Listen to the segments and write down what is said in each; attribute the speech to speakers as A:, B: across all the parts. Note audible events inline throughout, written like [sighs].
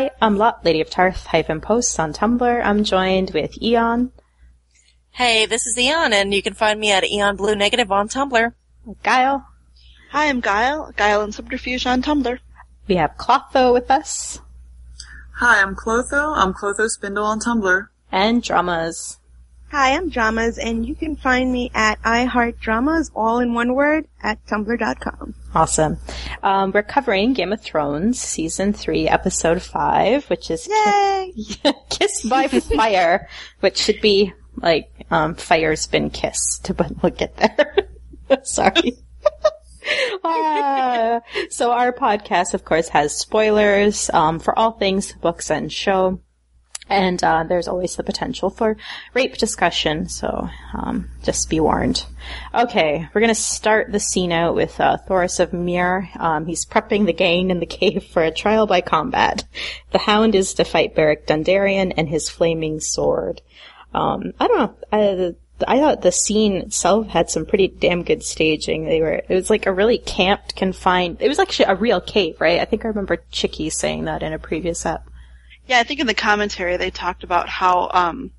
A: Hi, I'm Lot, Lady of Tarth hyphen posts on Tumblr. I'm joined with Eon,
B: Hey, this is Eon, and you can find me at Eon Blue Negative on Tumblr.
A: Guile,
C: Hi, I'm Guile, Guile and Subterfuge on Tumblr.
A: we have Clotho with us,
D: Hi, I'm Clotho. I'm Clotho Spindle on Tumblr.
A: and Dramas.
E: Hi, I'm Dramas, and you can find me at iHeartDramas, all in one word, at tumblr.com.
A: Awesome. Um, we're covering Game of Thrones, Season 3, Episode 5, which is
E: Yay! [laughs]
A: Kiss by Fire, which should be like, um, fire's been kissed, [laughs] but we'll get there. [laughs] Sorry. Ah, so our podcast, of course, has spoilers, um, for all things books and show. And, uh, there's always the potential for rape discussion, so, um, just be warned. Okay, we're gonna start the scene out with, uh, Thoros of Myr. Um, he's prepping the gang in the cave for a trial by combat. The Hound is to fight Beric Dondarrion and his flaming sword. Um, I don't know. I, I thought the scene itself had some pretty damn good staging. They were, it was like a really camped, confined, it was actually a real cave, right? I think I remember Chicky saying that in a previous app.
C: Yeah, I think in the commentary they talked about how, um,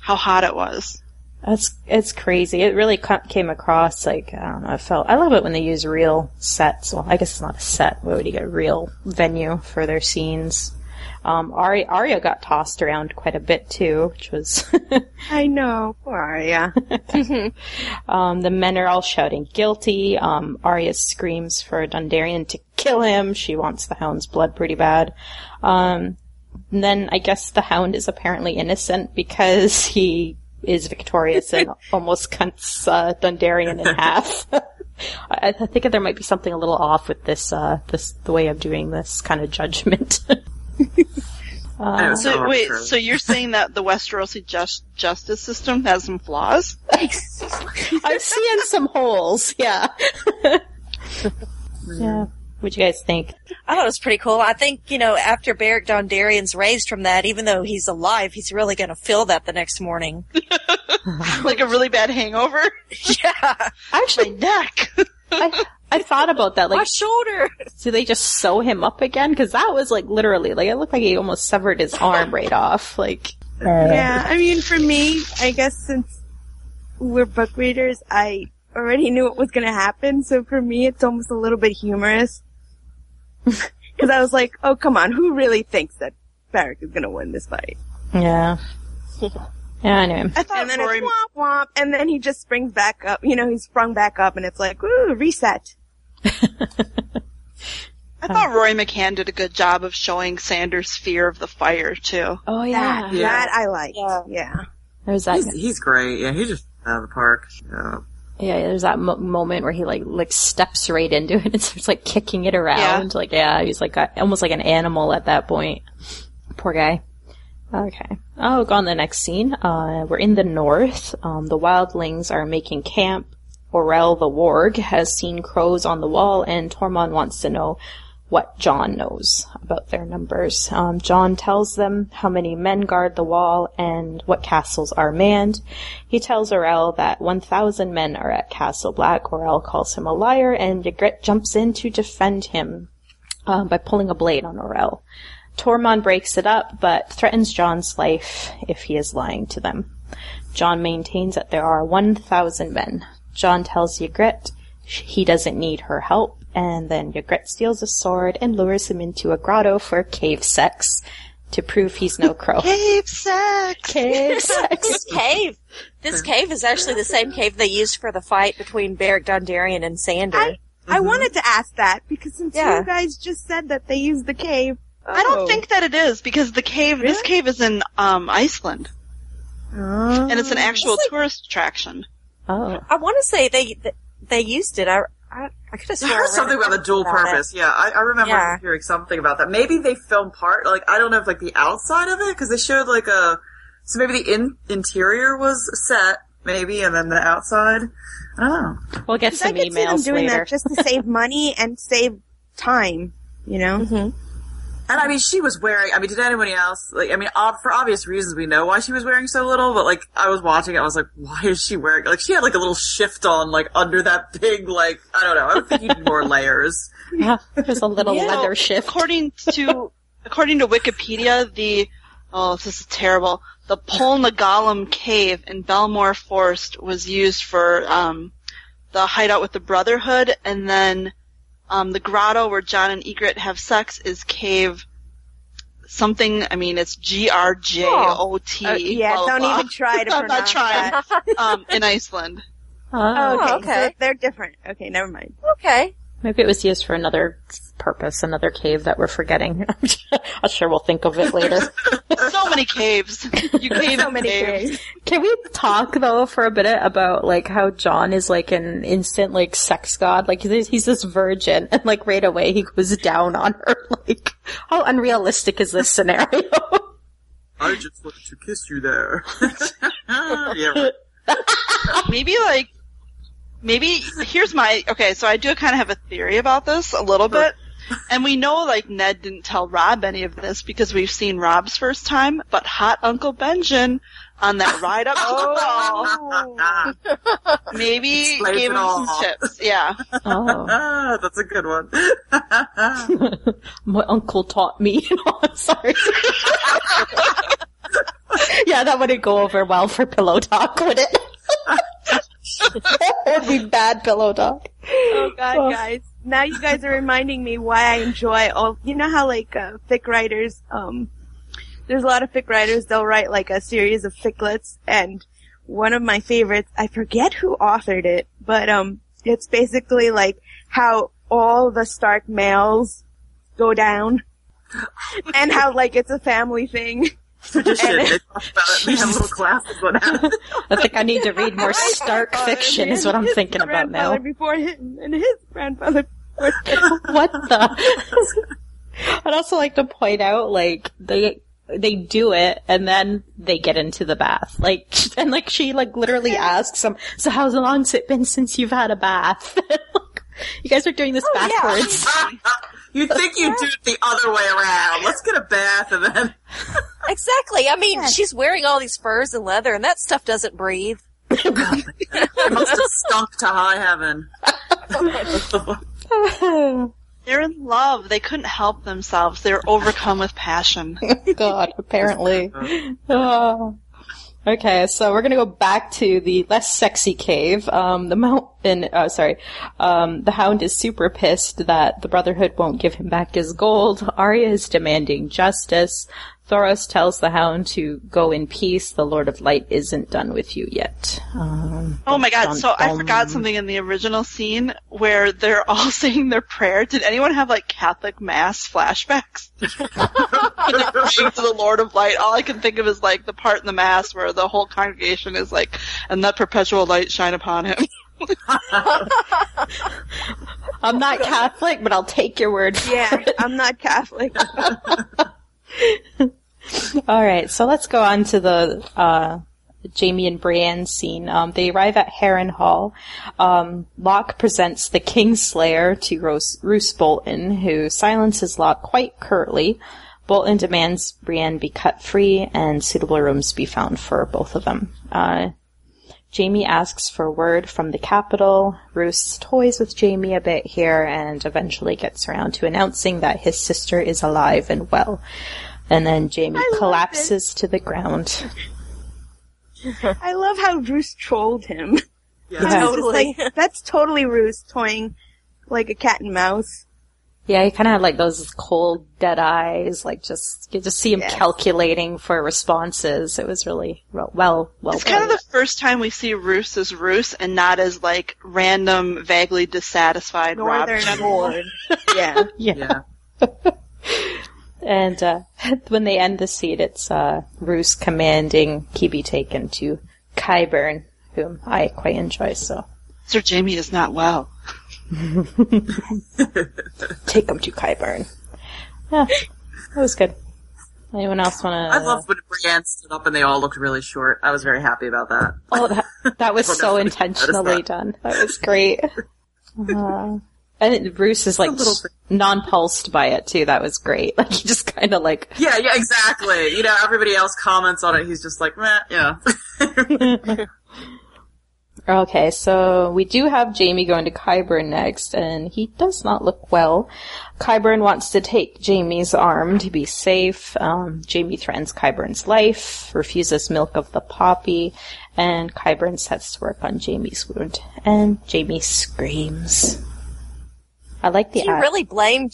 C: how hot it was.
A: That's, it's crazy. It really co- came across like, I don't know, I felt, I love it when they use real sets. Well, I guess it's not a set. What would you get? A real venue for their scenes. Um, Arya, Arya got tossed around quite a bit too, which was, [laughs]
E: I know, poor Arya. [laughs]
A: Um, the men are all shouting guilty. Um, Arya screams for Dondarrion to kill him. She wants the hound's blood pretty bad. Um, and then I guess the hound is apparently innocent because [laughs] he is victorious and [laughs] almost cuts uh, Dondarrion in half. [laughs] I, I think there might be something a little off with this, uh, this the way of doing this kind of judgment.
D: I know,
C: So
D: so
C: wait,
D: arbitrary.
C: so you're saying that the Westerosi just, justice system has some flaws?
A: I'm seeing some holes. Yeah. yeah. What'd you guys think?
B: I thought it was pretty cool. I think, you know, after Beric Dondarrion's raised from that, even though he's alive, he's really gonna feel that the next morning. [laughs] [laughs]
C: like a really bad hangover?
B: yeah!
A: Actually,
C: Neck!
A: I, I thought about that. [laughs]
B: My
A: Like,
B: shoulder!
A: do they just sew him up again? Because that was like literally, like, it looked like he almost severed his arm right off. Like, uh.
E: yeah, I mean, for me, I guess since we're book readers, I already knew what was gonna happen, so for me, it's almost a little bit humorous. [laughs] Cause I was like, oh come on, who really thinks that Beric is gonna win this fight?
A: yeah. [laughs] Yeah, anyway.
C: I thought
E: And then
C: Rory,
E: it's womp womp, and then he just springs back up, you know, he's sprung back up, and it's like, ooh, reset. [laughs]
C: I thought Rory McCann did a good job of showing Sandor's fear of the fire too.
A: Oh,
E: That,
D: Yeah.
E: that I liked.
B: Yeah.
E: yeah.
A: There's that,
D: He's, he's great. Yeah, he just out of the park. Yeah.
A: Yeah, there's that mo- moment where he like, like steps right into it and [laughs] starts like kicking it around. Like, yeah, he's like a, almost like an animal at that point. Poor guy. Okay. Oh, go on the next scene. Uh, we're in the north. Um, the wildlings are making camp. Orell the warg has seen crows on the wall and Tormund wants to know what Jon knows about their numbers. Um, Jon tells them how many men guard the wall and what castles are manned. He tells Orell that 1,000 men are at Castle Black. Orell calls him a liar and Ygritte jumps in to defend him um, by pulling a blade on Orell. Tormund breaks it up, but threatens Jon's life if he is lying to them. Jon maintains that there are 1,000 men. Jon tells Ygritte he doesn't need her help, and then Ygritte steals a sword and lures him into a grotto for cave sex to prove he's no crow. [laughs]
C: Cave sex!
A: cave sex.
B: This cave! This cave is actually the same cave they used for the fight between Beric Dondarrion and Sandor.
E: I, I wanted to ask that, because since
B: Yeah.
E: you guys just said that they used the cave.
C: I don't
E: Oh.
C: think that it is because the cave, this cave is in, um, Iceland.
E: Oh.
C: And it's an actual
B: It's like-
C: tourist attraction.
A: Oh,
B: I want to say they they used it. I I, [laughs] I could have
D: I heard something about the dual purpose. Yeah, I, I remember
B: Yeah.
D: hearing something about that. Maybe they filmed part, like I don't know if like the outside of it, because they showed like a. So maybe the in, interior was set, maybe, and then the outside. I don't know.
A: We'll get
E: I
A: some
E: could see them
A: emails
E: doing
A: later.
E: that just to save money and save time. You know.
B: Mm-hmm.
D: And I mean, she was wearing. I mean, did anybody else like? I mean, ob- for obvious reasons, we know why she was wearing so little. But like, I was watching it, I was like, why is she wearing? Like, she had like a little shift on, like under that big, like I don't know. I would think you need more layers.
A: Yeah, there's a little
C: Yeah.
A: leather shift.
C: According to according to Wikipedia, the oh this is terrible. The Pollnagollum Cave in Belmore Forest was used for um, the hideout with the Brotherhood, and then um, the grotto where Jon and Ygritte have sex is cave something. I mean, it's G R J O T.
E: Uh, yeah,
C: blah,
E: don't
C: blah,
E: even try to [laughs]
C: I'm not
E: pronounce
C: trying.
E: that.
C: um, in Iceland.
A: Oh,
E: okay,
B: okay.
E: so they're different. Okay, never mind.
B: Okay.
A: Maybe it was used for another purpose, another cave that we're forgetting. [laughs] I'm sure we'll think of it later. [laughs]
C: So many caves. You cave [laughs]
E: So many
C: caves.
E: caves.
A: Can we talk though for a bit about like how Jon is like an instant like sex god? Like he's, he's this virgin and like right away he goes down on her. Like how unrealistic is this scenario?
D: I just wanted to kiss you there. yeah, right.
C: maybe like maybe here's my okay so i do kind of have a theory about this a little bit and we know like ned didn't tell rob any of this because we've seen rob's first time but hot uncle benjamin on that ride up to the ball [laughs] maybe
D: Explains
C: gave him
D: all.
C: some tips yeah
A: oh,
D: Ah, [laughs] that's a good one. [laughs]
A: my uncle taught me. I'm sorry. yeah, that wouldn't go over well for pillow talk, would it? [laughs] would be bad pillow talk.
E: Oh god, guys. Now you guys are reminding me why I enjoy all, you know how like, uh, fic writers, um, there's a lot of fic writers, they'll write like a series of ficlets, and one of my favorites, I forget who authored it, but um, it's basically like how all the Stark males go down, and how like it's a family thing. [laughs]
D: Tradition. They talk about it. They have little classes on that.
A: I think I need to read more Stark fiction is what I'm thinking about now.
E: Before him, and his grandfather [laughs]
A: what the? I'd also like to point out, like, they, they do it and then they get into the bath. Like, [laughs] and like she like literally asks him, so how long's it been since you've had a bath? [laughs] Like, you guys are doing this oh, backwards.
D: You'd think you'd do it the other way around. Let's get a bath and then.
B: Exactly. I mean, she's wearing all these furs and leather, and that stuff doesn't breathe.
D: It must have stunk to high heaven. [laughs]
C: they're in love they couldn't help themselves They're overcome with passion [laughs]
A: God, apparently. Oh. [laughs] Okay, so we're gonna go back to the less sexy cave. Um, the mountain, oh, sorry. Um, the hound is super pissed that the Brotherhood won't give him back his gold. Arya is demanding justice. Thoros tells the hound to go in peace. The Lord of Light isn't done with you yet. Um,
C: Oh my god,
A: dum,
C: so I forgot something in the original scene where they're all [laughs] saying their prayer. Did anyone have like Catholic Mass flashbacks? [laughs] When they're praying to the Lord of Light, all I can think of is like the part in the Mass where the whole congregation is like, and let perpetual light shine upon him. [laughs]
A: I'm not Catholic, but I'll take your word for
E: Yeah, I'm not Catholic.
A: All right, so let's go on to the uh, Jaime and Brienne scene. Um, they arrive at Harrenhal. Um, Locke presents the Kingslayer to Roose, Bolton, who silences Locke quite curtly. Bolton demands Brienne be cut free and suitable rooms be found for both of them. Uh, Jaime asks for word from the capital. Roose toys with Jaime a bit here and eventually gets around to announcing that his sister is alive and well. And then Jaime
E: love
A: collapses to the ground. [laughs]
E: I love how Roose trolled him.
D: Yeah.
E: It's just
B: Totally.
E: like, that's totally Roose toying like a cat and mouse.
A: Yeah, he kind of had like those cold, dead eyes, like just, you just see him
E: Yes.
A: calculating for responses. It was really well, well, well
C: It's kind of the first time we see Roose as Roose and not as like random, vaguely dissatisfied Robb
E: Northern
C: General. [laughs] [laughs]
E: Yeah.
A: yeah.
D: Yeah.
A: And, uh, [laughs] when they end the scene, it's, uh, Roose commanding he be taken to Qyburn, whom I quite enjoy, so.
C: Sir Jaime is not well. [laughs]
A: Take him to Qyburn. Yeah, that was good. Anyone else want to?
D: I loved when Brienne stood up and they all looked really short. I was very happy about that.
A: Oh, that, that was [laughs] so intentionally
D: that.
A: done. That was great. Uh, and Bruce is like non-pulsed by it too. That was great. [laughs] Like he just kind of like
D: Yeah, yeah, exactly. You know, everybody else comments on it. He's just like, meh, yeah. [laughs]
A: Okay, so we do have Jaime going to Qyburn next, and he does not look well. Qyburn wants to take Jaime's arm to be safe. Um, Jaime threatens Qyburn's life, refuses milk of the poppy, and Qyburn sets to work on Jaime's wound. And Jaime screams. I like the
B: Do you
A: act-
B: really blame?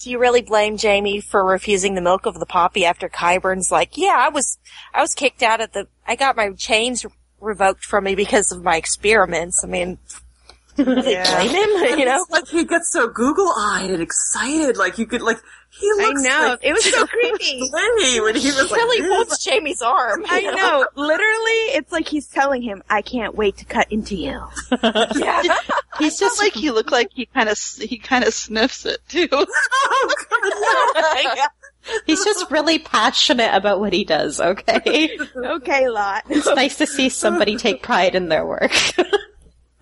B: Do you really blame Jaime for refusing the milk of the poppy after Qyburn's like, yeah, I was, I was kicked out of the, I got my chains revoked from me because of my experiments. I mean, [laughs] really blame him? You know?
D: It's like he gets so Google-eyed and excited. Like you could, like he looks.
E: I
D: looks.
E: know.
D: Like,
E: it was so [laughs] creepy.
D: Play when he was like,
B: really
D: this.
B: wants Jaime's arm.
E: I
B: you
E: know. Literally, it's like he's telling him, I can't wait to cut into you. [laughs]
B: Yeah.
A: He's
C: Just
A: just
C: like he looked like he kind of he kind of sniffs it too.
D: Oh, God.
B: Yeah.
A: he's just really passionate about what he does. Okay,
E: Okay, lot.
A: it's nice to see somebody take pride in their work.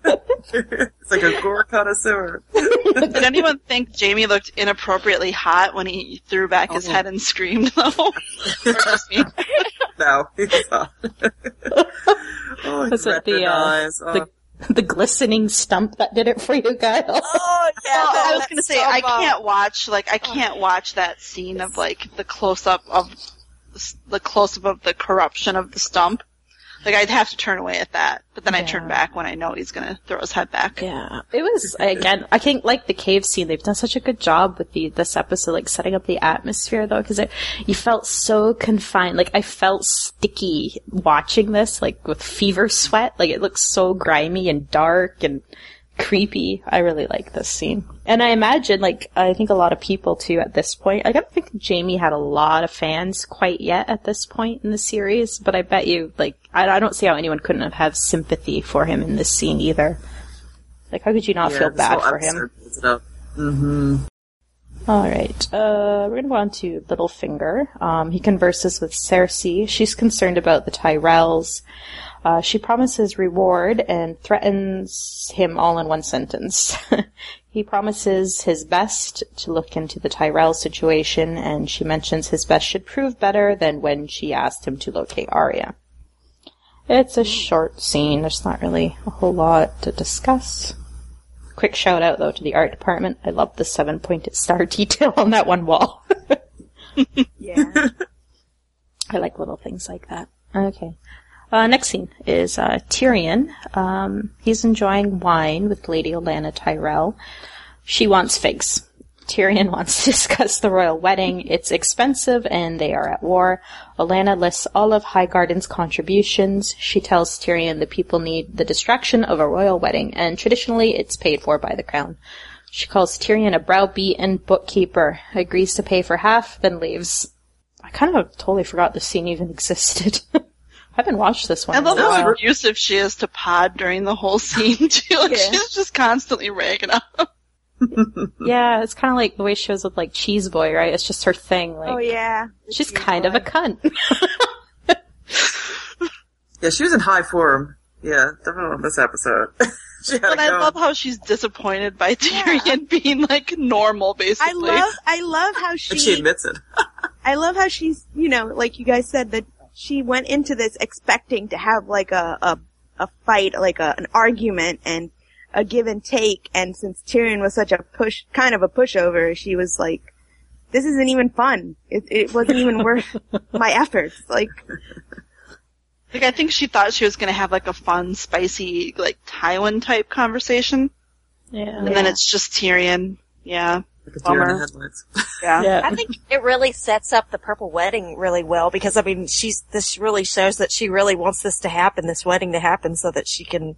D: It's like a gore connoisseur. [laughs]
C: Did anyone think Jaime looked inappropriately hot when he threw back his
D: Oh.
C: head and screamed though? or [laughs] me?
D: No, he's not. [laughs] oh,
A: Was
D: his
A: it the,
D: red
A: uh,
D: eyes. Oh.
A: the the glistening stump that did it for you, Guile?
B: Oh yeah.
C: Well, I was gonna say
B: so
C: I can't watch like I can't watch that scene of like the close up of the close up of the corruption of the stump. Like I'd have to turn away at that, but then I turn back when I know he's gonna throw his head back.
A: Yeah, it was again. I think like the cave scene, they've done such a good job with the this episode, like setting up the atmosphere though, because you felt so confined. Like I felt sticky watching this, like with fever sweat. Like it looks so grimy and dark and creepy. I really like this scene, and I imagine like I think a lot of people too at this point. Like I don't think Jaime had a lot of fans quite yet at this point in the series, but I bet you like I, I don't see how anyone couldn't have had sympathy for him in this scene either. Like, how could you not
D: Yeah,
A: feel bad for him?
D: it up. Mm-hmm.
A: All right, uh, we're gonna go on to Littlefinger. Um, he converses with Cersei. She's concerned about the Tyrells. Uh, she promises reward and threatens him all in one sentence. [laughs] he promises his best to look into the Tyrell situation, and she mentions his best should prove better than when she asked him to locate Arya. It's a short scene. There's not really a whole lot to discuss. Quick shout out though to the art department. I love the seven pointed star [laughs] detail on that one wall. [laughs]
E: Yeah.
A: I like little things like that. Okay. Uh, next scene is uh, Tyrion. Um, he's enjoying wine with Lady Olenna Tyrell. She wants figs. Tyrion wants to [laughs] discuss the royal wedding. It's expensive and they are at war. Olenna lists all of Highgarden's contributions. She tells Tyrion the people need the distraction of a royal wedding and traditionally it's paid for by the crown. She calls Tyrion a browbeaten bookkeeper, agrees to pay for half, then leaves. I kind of totally forgot this scene even [laughs] existed. [laughs] I haven't watched this one.
C: I love how abusive she is to Pod during the whole scene too. Like
E: Yeah.
C: she's just constantly ragging him. [laughs]
A: Yeah, it's kind of like the way she was with like Cheese Boy, right? It's just her thing. Like
E: oh yeah.
A: she's kind of a cunt. [laughs]
D: Yeah, she was in high form. Yeah, definitely on this episode. [laughs] she had
C: But I love how she's disappointed by Tyrion being like normal, basically.
E: I love, I love how she,
D: she admits it.
E: I love how she's, you know, like you guys said that she went into this expecting to have like a, a, a fight, like a, an argument and a give and take. And since Tyrion was such a push, kind of a pushover, she was like, this isn't even fun. It, it wasn't even [laughs] worth my efforts. Like,
C: Like I think she thought she was gonna have like a fun, spicy, like Tywin type conversation,
A: Yeah.
C: and then it's just Tyrion. Yeah,
D: Like a deer in the
C: Bummer.
D: headlights.
C: yeah.
A: Yeah.
B: I think it really sets up the purple wedding really well because I mean she's this really shows that she really wants this to happen, this wedding to happen, so that she can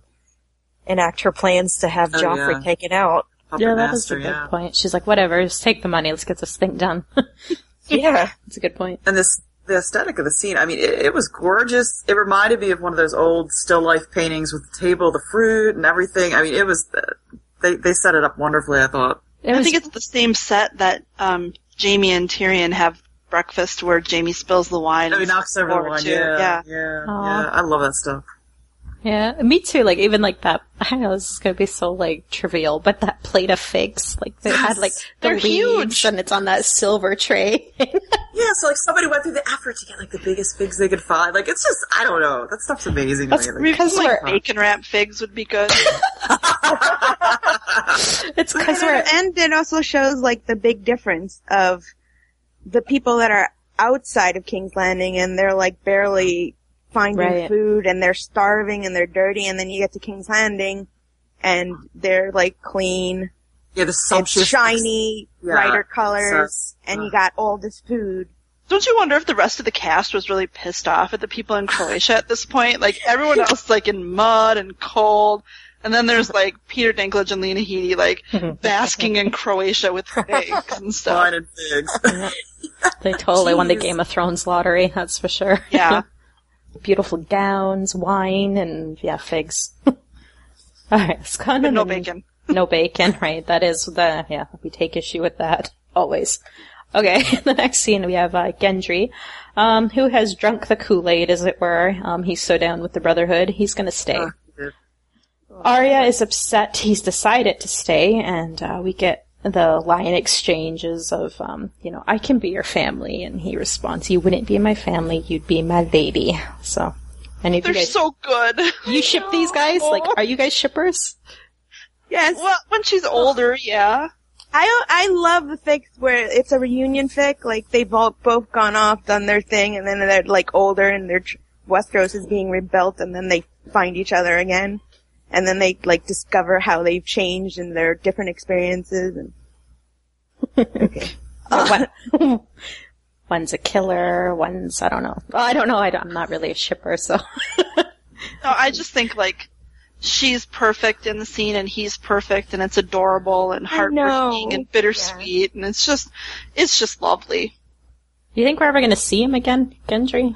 B: enact her plans to have
D: Oh,
B: Joffrey
D: yeah.
B: taken out.
D: Puppet
A: yeah, that was
D: master,
A: a good point. She's like, whatever, just take the money, let's get this thing done. [laughs] [laughs]
B: Yeah.
A: That's a good point.
D: And this, the aesthetic of the scene, I mean, it, it was gorgeous. It reminded me of one of those old still life paintings with the table, the fruit, and everything. I mean, it was, uh, they they set it up wonderfully. I thought.
A: It
C: I think it's the same set that um, Jaime and Tyrion have breakfast where Jaime spills the wine.
D: Oh, he knocks over the
C: forward
D: one.
C: too.
D: Yeah,
C: yeah.
D: yeah, yeah. I love that stuff.
A: Yeah, me too. Like even like that. [laughs] I know this is gonna be so like trivial, but that plate of figs, like they had like the
C: They're huge.
A: and it's on that silver tray. [laughs]
D: Yeah, so like somebody went through the effort to get like the biggest figs they could find. Like it's just I don't know. That stuff's amazing to me. Like,
A: Because
C: like
A: we're
C: bacon wrap figs would be good. [laughs]
A: it's because we're
E: and it also shows like the big difference of the people that are outside of King's Landing and they're like barely finding
A: Right.
E: food and they're starving and they're dirty and then you get to King's Landing and they're like clean,
D: yeah, the
E: it's
D: sumptuous,
E: shiny,
D: Yeah,
E: brighter colors,
D: so-
E: and you got all this food.
C: Don't you wonder if the rest of the cast was really pissed off at the people in Croatia at this point? Like everyone else, like in mud and cold, and then there's like Peter Dinklage and Lena Headey like [laughs] basking in Croatia with figs and [laughs] stuff.
D: wine and figs.
A: they totally won the Game of Thrones lottery. That's for sure.
C: Yeah.
A: Beautiful gowns, wine, and yeah, figs. [laughs] All right, let's go
C: But no bacon. [laughs]
A: No bacon, right? That is the yeah. We take issue with that [laughs] always. Okay, the next scene we have uh, Gendry, um, who has drunk the Kool Aid, as it were. Um, he's so down with the Brotherhood, he's going to stay. Arya is upset. He's decided to stay, and uh, we get the line exchanges of, um, you know, I can be your family, and he responds, "You wouldn't be my family. You'd be my lady." So, any of you
C: They're
A: guys,
C: so good. [laughs]
A: you ship these guys? Like, are you guys shippers?
E: Yes.
C: well, when she's older, yeah.
E: I I love the fics where it's a reunion fic, like they've all both gone off, done their thing, and then they're like older and their tr- Westeros is being rebuilt, and then they find each other again, and then they like discover how they've changed and their different experiences. And [laughs]
A: One- [laughs] one's a killer, one's I don't know. Well, I don't know. I am not really a shipper, so [laughs]
C: No, I just think like she's perfect in the scene and he's perfect and it's adorable and heartbreaking
E: know.
C: and bittersweet and it's just it's just lovely.
A: you think we're ever going to see him again, Gendry?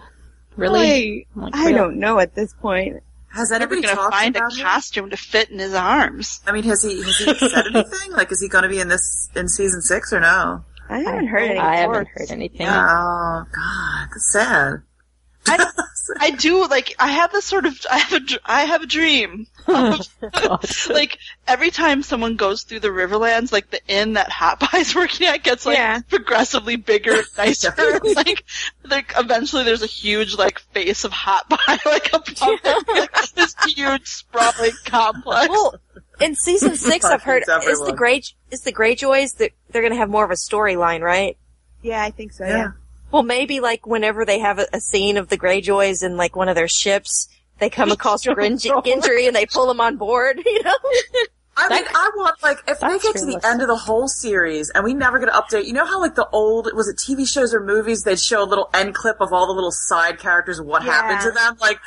A: Really?
E: I,
A: Like,
E: I don't know at this point.
D: Has anybody
C: gonna
D: talked
C: find a
D: about him?
C: costume to fit in his arms.
D: I mean, has he has he said [laughs] anything? Like, is he going to be in this in season six or no?
E: I haven't heard any
A: I haven't heard anything.
D: Oh God, that's sad.
C: I, [laughs] I do like I have this sort of I have a dr- I have a dream. [laughs] like every time someone goes through the Riverlands, like the inn that Hot Pie's [laughs] working at gets like
E: Yeah.
C: progressively bigger, nicer. [laughs] like, like eventually there's a huge like face of Hot Pie, like above like, this huge sprawling complex.
B: Well, in season six, I've heard
D: Fucking
B: is the
D: everyone.
B: Grey is the Greyjoys that they're going to have more of a storyline, right?
E: Yeah, I think so.
D: Yeah.
E: Yeah.
B: Well, maybe like whenever they have a, a scene of the Greyjoys in like one of their ships, they come across [laughs] Grinj- Gendry and they pull him on board. [laughs] You know?
D: I mean, I want like if they get to the
A: realistic.
D: end of the whole series and we never get an update. You know how like the old was it TV shows or movies? They'd show a little end clip of all the little side characters and what happened to them. Like,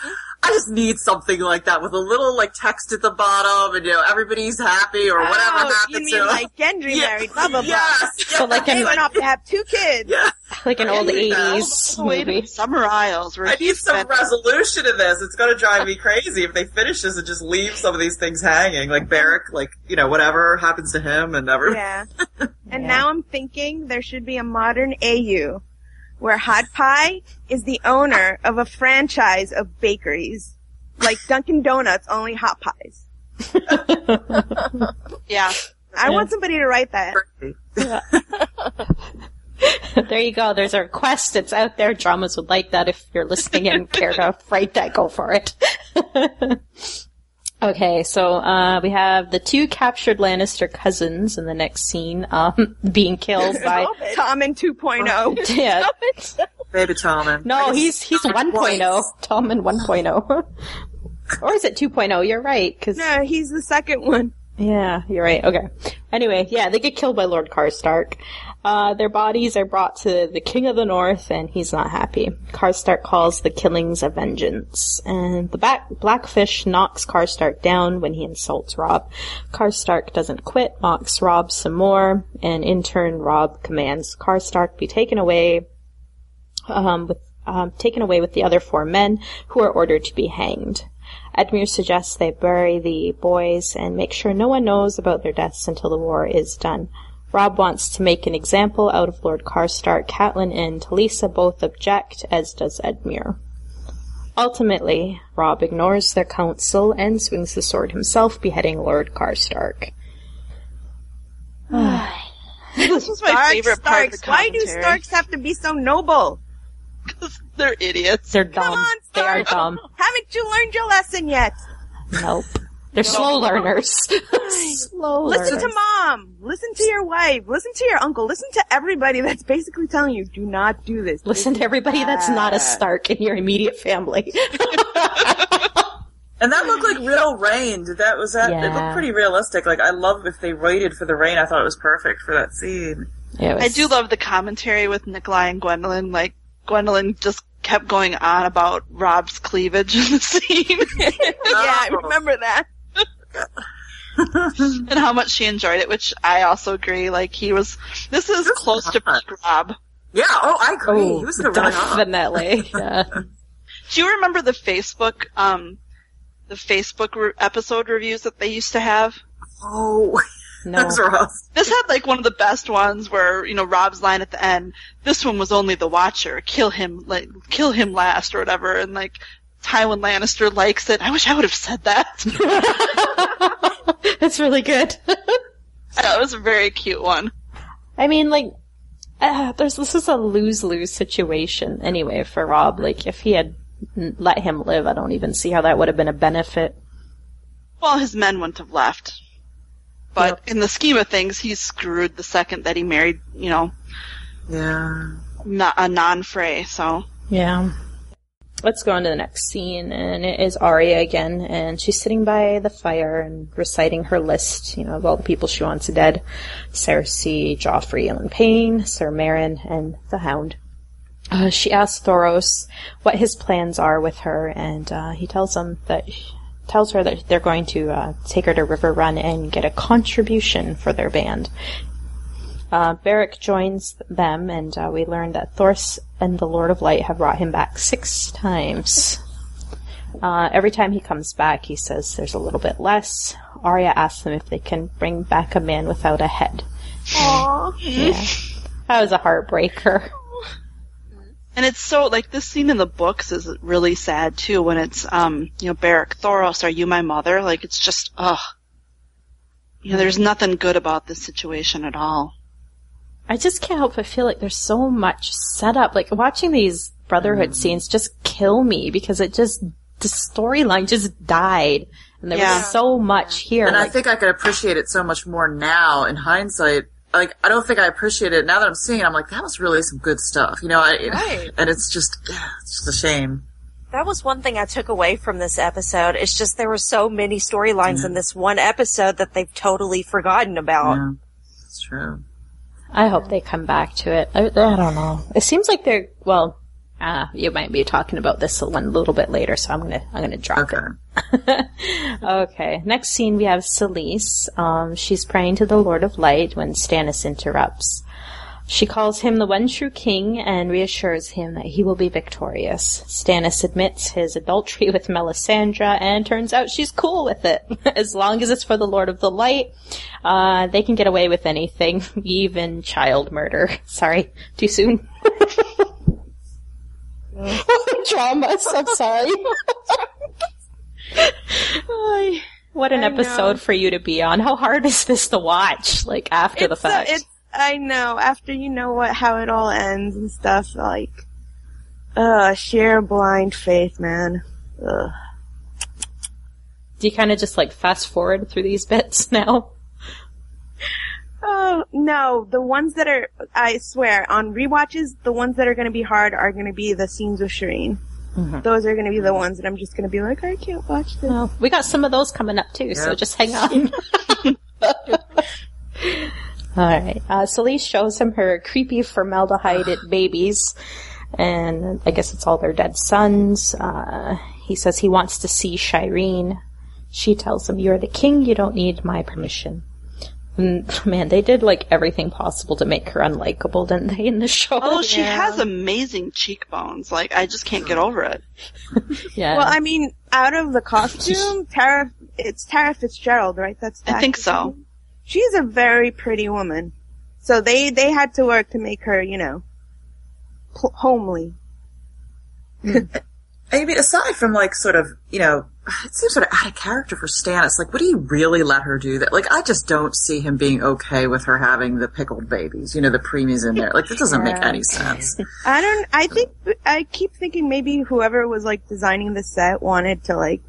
D: I just need something like that with a little like text at the bottom and you know everybody's happy or whatever
E: oh,
D: happened
E: you mean
D: them.
E: like Gendry
D: Yeah.
E: married, blah blah blah.
D: Yes.
A: So like
E: They
A: an
E: went off to have two kids.
D: yeah.
A: like an old eighties
C: Wait,
A: movie.
C: Summer Isles.
D: I need some
C: spent-
D: resolution to this. It's gonna drive me crazy if they finish this and just leave some of these things hanging. Like Beric, like, you know, whatever happens to him and never.
E: Yeah. [laughs] And
A: Yeah.
E: now I'm thinking there should be a modern AU where Hot Pie is the owner of a franchise of bakeries. Like Dunkin' Donuts, only hot pies. [laughs]
C: Yeah.
E: I want somebody to write that. [laughs]
A: there you go. There's a request. It's out there. Dramas would like that. If you're listening and care to write that, go for it. [laughs] okay, so uh, we have the two captured Lannister cousins in the next scene um, [laughs] being killed by.
E: Tommen 2.0.
A: yeah,
D: Baby Tommen.
A: no, he's he's 1.0. Tommen 1.0. or is it 2.0? You're right. Because
E: no, he's the second one.
A: Yeah, you're right. Okay. Anyway, yeah, they get killed by Lord Karstark. Uh, their bodies are brought to the King of the North, and he's not happy. Karstark calls the killings a vengeance, and the back- Blackfish knocks Karstark down when he insults Robb. Karstark doesn't quit, mocks Robb some more, and in turn, Robb commands Karstark be taken away, um, with um, taken away with the other four men, who are ordered to be hanged. Edmure suggests they bury the boys and make sure no one knows about their deaths until the war is done. Robb wants to make an example out of Lord Karstark. Catelyn and Talisa both object, as does Edmure. Ultimately, Robb ignores their counsel and swings the sword himself, beheading Lord Karstark. [sighs]
C: This was my
E: Starks,
C: favorite part of the
E: Starks. Why do
C: commentary.
E: Starks have to be so noble?
C: They're idiots.
A: They're dumb.
E: Come on,
A: they are
E: Starks.
A: dumb. [laughs]
E: Haven't you learned your lesson yet?
A: Nope. They're slow learners. [laughs] slow
E: Listen
A: learners.
E: to mom. Listen to your wife. Listen to your uncle. Listen to everybody that's basically telling you, do not do this.
A: Listen to everybody that's not a. Stark in your immediate family. [laughs]
D: And that looked like real rain. Did that was that?
A: Yeah.
D: It looked pretty realistic. Like I love if they waited for the rain. I thought it was perfect for that scene.
A: It was-
C: I do love the commentary with Nikolaj and Gwendoline. Like, Gwendoline just kept going on about Robb's cleavage in the scene [laughs]
E: yeah, I remember that. [laughs]
C: and how much she enjoyed it, which I also agree. Like, he was, this is close to peak Robb.
D: Yeah. Oh, I agree.
A: Oh,
D: he was really
A: definitely. [laughs] Yeah.
C: Do you remember the Facebook, um, the Facebook re- episode reviews that they used to have?
D: Oh, [laughs]
A: No.
D: those are.
C: This had like one of the best ones where, you know, Robb's line at the end, this one was only the watcher, kill him, like, kill him last or whatever, and like, Tywin Lannister likes it. I wish I would have said that. [laughs]
A: That's really good. [laughs]
C: that was a very cute one.
A: I mean, like, uh, there's this is a lose lose situation anyway for Robb. Like, if he had let him live, I don't even see how that would have been a benefit.
C: Well, his men wouldn't have left. But in the scheme of things, he's screwed the second that he married, you know,
D: Yeah.
C: not a non-fray, so.
A: Yeah. Let's go on to the next scene, and it is Arya again, and she's sitting by the fire and reciting her list, you know, of all the people she wants dead. Cersei, Joffrey, Ilyn Payne, Sir Meryn, and the Hound. Uh, she asks Thoros what his plans are with her, and uh, he tells him that tells her that they're going to uh, take her to Riverrun and get a contribution for their band. Uh, Beric joins them, and uh, we learn that Thoros and the Lord of Light have brought him back six times. Uh, every time he comes back, he says there's a little bit less. Arya asks them if they can bring back a man without a head.
E: Aww.
A: Yeah. That was a heartbreaker.
C: And it's so, like, this scene in the books is really sad, too, when it's, um, you know, Beric, Thoros, are you my mother? Like, it's just, ugh. You know, there's nothing good about this situation at all.
A: I just can't help but feel like there's so much setup. Like watching these brotherhood mm-hmm. scenes just kill me because it just the storyline just died, and there
C: Yeah.
A: was so much here.
D: And I think I could appreciate it so much more now in hindsight. Like, I don't think I appreciate it now that I'm seeing it. I'm like, that was really some good stuff, you know. I,
B: Right.
D: And it's just, it's just a shame.
B: That was one thing I took away from this episode. It's just there were so many storylines in this one episode that they've totally forgotten about.
D: Yeah, it's true.
A: I hope they come back to it. I, I don't know. It seems like they're well. Uh, you might be talking about this a little bit later, so I'm gonna I'm gonna drop
D: Okay.
A: it. [laughs] okay. Next scene we have Selyse. Um, she's praying to the Lord of Light when Stannis interrupts. She calls him the one true king and reassures him that he will be victorious. Stannis admits his adultery with Melisandre and turns out she's cool with it. [laughs] as long as it's for the Lord of the Light, uh, they can get away with anything, [laughs] even child murder. [laughs] Sorry, too soon. Dramas, I'm sorry. What an
E: I know.
A: episode for you to be on. How hard is this to watch, like, after the
E: It's, uh,
A: fact?
E: it's, I know, after you know what, how it all ends and stuff, like, uh, sheer blind faith, man. Ugh.
A: Do you kind of just, like, fast forward through these [laughs] bits now?
E: Oh, no, the ones that are, I swear, on rewatches, the ones that are gonna be hard are gonna be the scenes with Shireen. Those are gonna be the ones that I'm just gonna be like, I can't watch this.
A: Well, we got some of those coming up too, so just hang on. [laughs] [laughs] Alright, uh, Selyse shows him her creepy formaldehyde [sighs] babies, and I guess it's all their dead sons. Uh, he says he wants to see Shireen. She tells him, you're the king, you don't need my permission. Mm, [laughs] Man, they did like everything possible to make her unlikable, didn't they, in the show?
C: Although she has amazing cheekbones. Like, I just can't get over it. [laughs]
A: yeah.
E: Well, I mean, out of the costume, [laughs] Tara, it's Tara Fitzgerald, right? That's the
C: I think
E: actress
C: so.
E: She's a very pretty woman. So they, they had to work to make her, you know, pl- homely. Hmm.
D: I mean, aside from like sort of, you know, it seems sort of out of character for Stannis. Like, would he really let her do that? Like, I just don't see him being okay with her having the pickled babies. You know, the preemies in there. Like, that doesn't make any sense.
E: I don't, I think, I keep thinking maybe whoever was like designing the set wanted to like,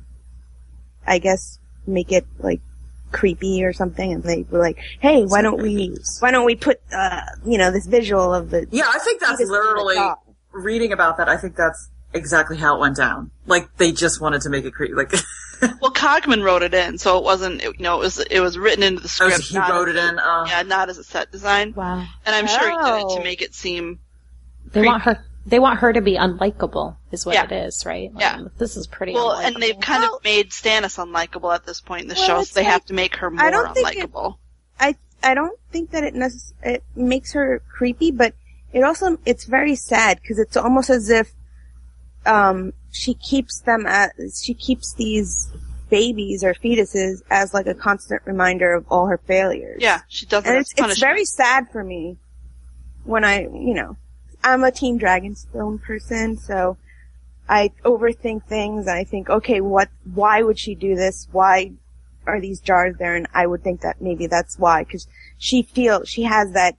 E: I guess, make it like creepy or something and they were like, hey, why don't we, why don't we put, uh, you know, this visual of the,
D: Yeah, I think that's
E: fetus in the
D: literally reading about that. I think that's exactly how it went down. Like, they just wanted to make it creepy. Like, [laughs]
C: Well, Cogman wrote it in, so it wasn't. You know, it was it was written into the
D: oh,
C: script.
D: he wrote
C: as-
D: it in. Uh,
C: Yeah, not as a set design.
A: wow.
C: And I'm sure he did it
E: Oh.
C: to make it seem.
A: They want her. They want her to be unlikable, is what
C: Yeah.
A: it is, right? Like,
C: Yeah.
A: This is pretty.
C: Well,
A: unlikable.
C: and they've kind
E: Well-
C: of made Stannis unlikable at this point in the
E: Well,
C: show, so they
E: like-
C: have to make her more
E: I don't think it-
C: unlikable.
E: I I don't think that it necess- it makes her creepy, but it also it's very sad because it's almost as if um she keeps them at she keeps these babies or fetuses as like a constant reminder of all her failures.
C: Yeah, she doesn't.
E: and it's it's very sad for me when I you know I'm a Team Dragonstone person, so I overthink things. And I think, okay, what? Why would she do this? Why are these jars there? And I would think that maybe that's why, because she feels she has that.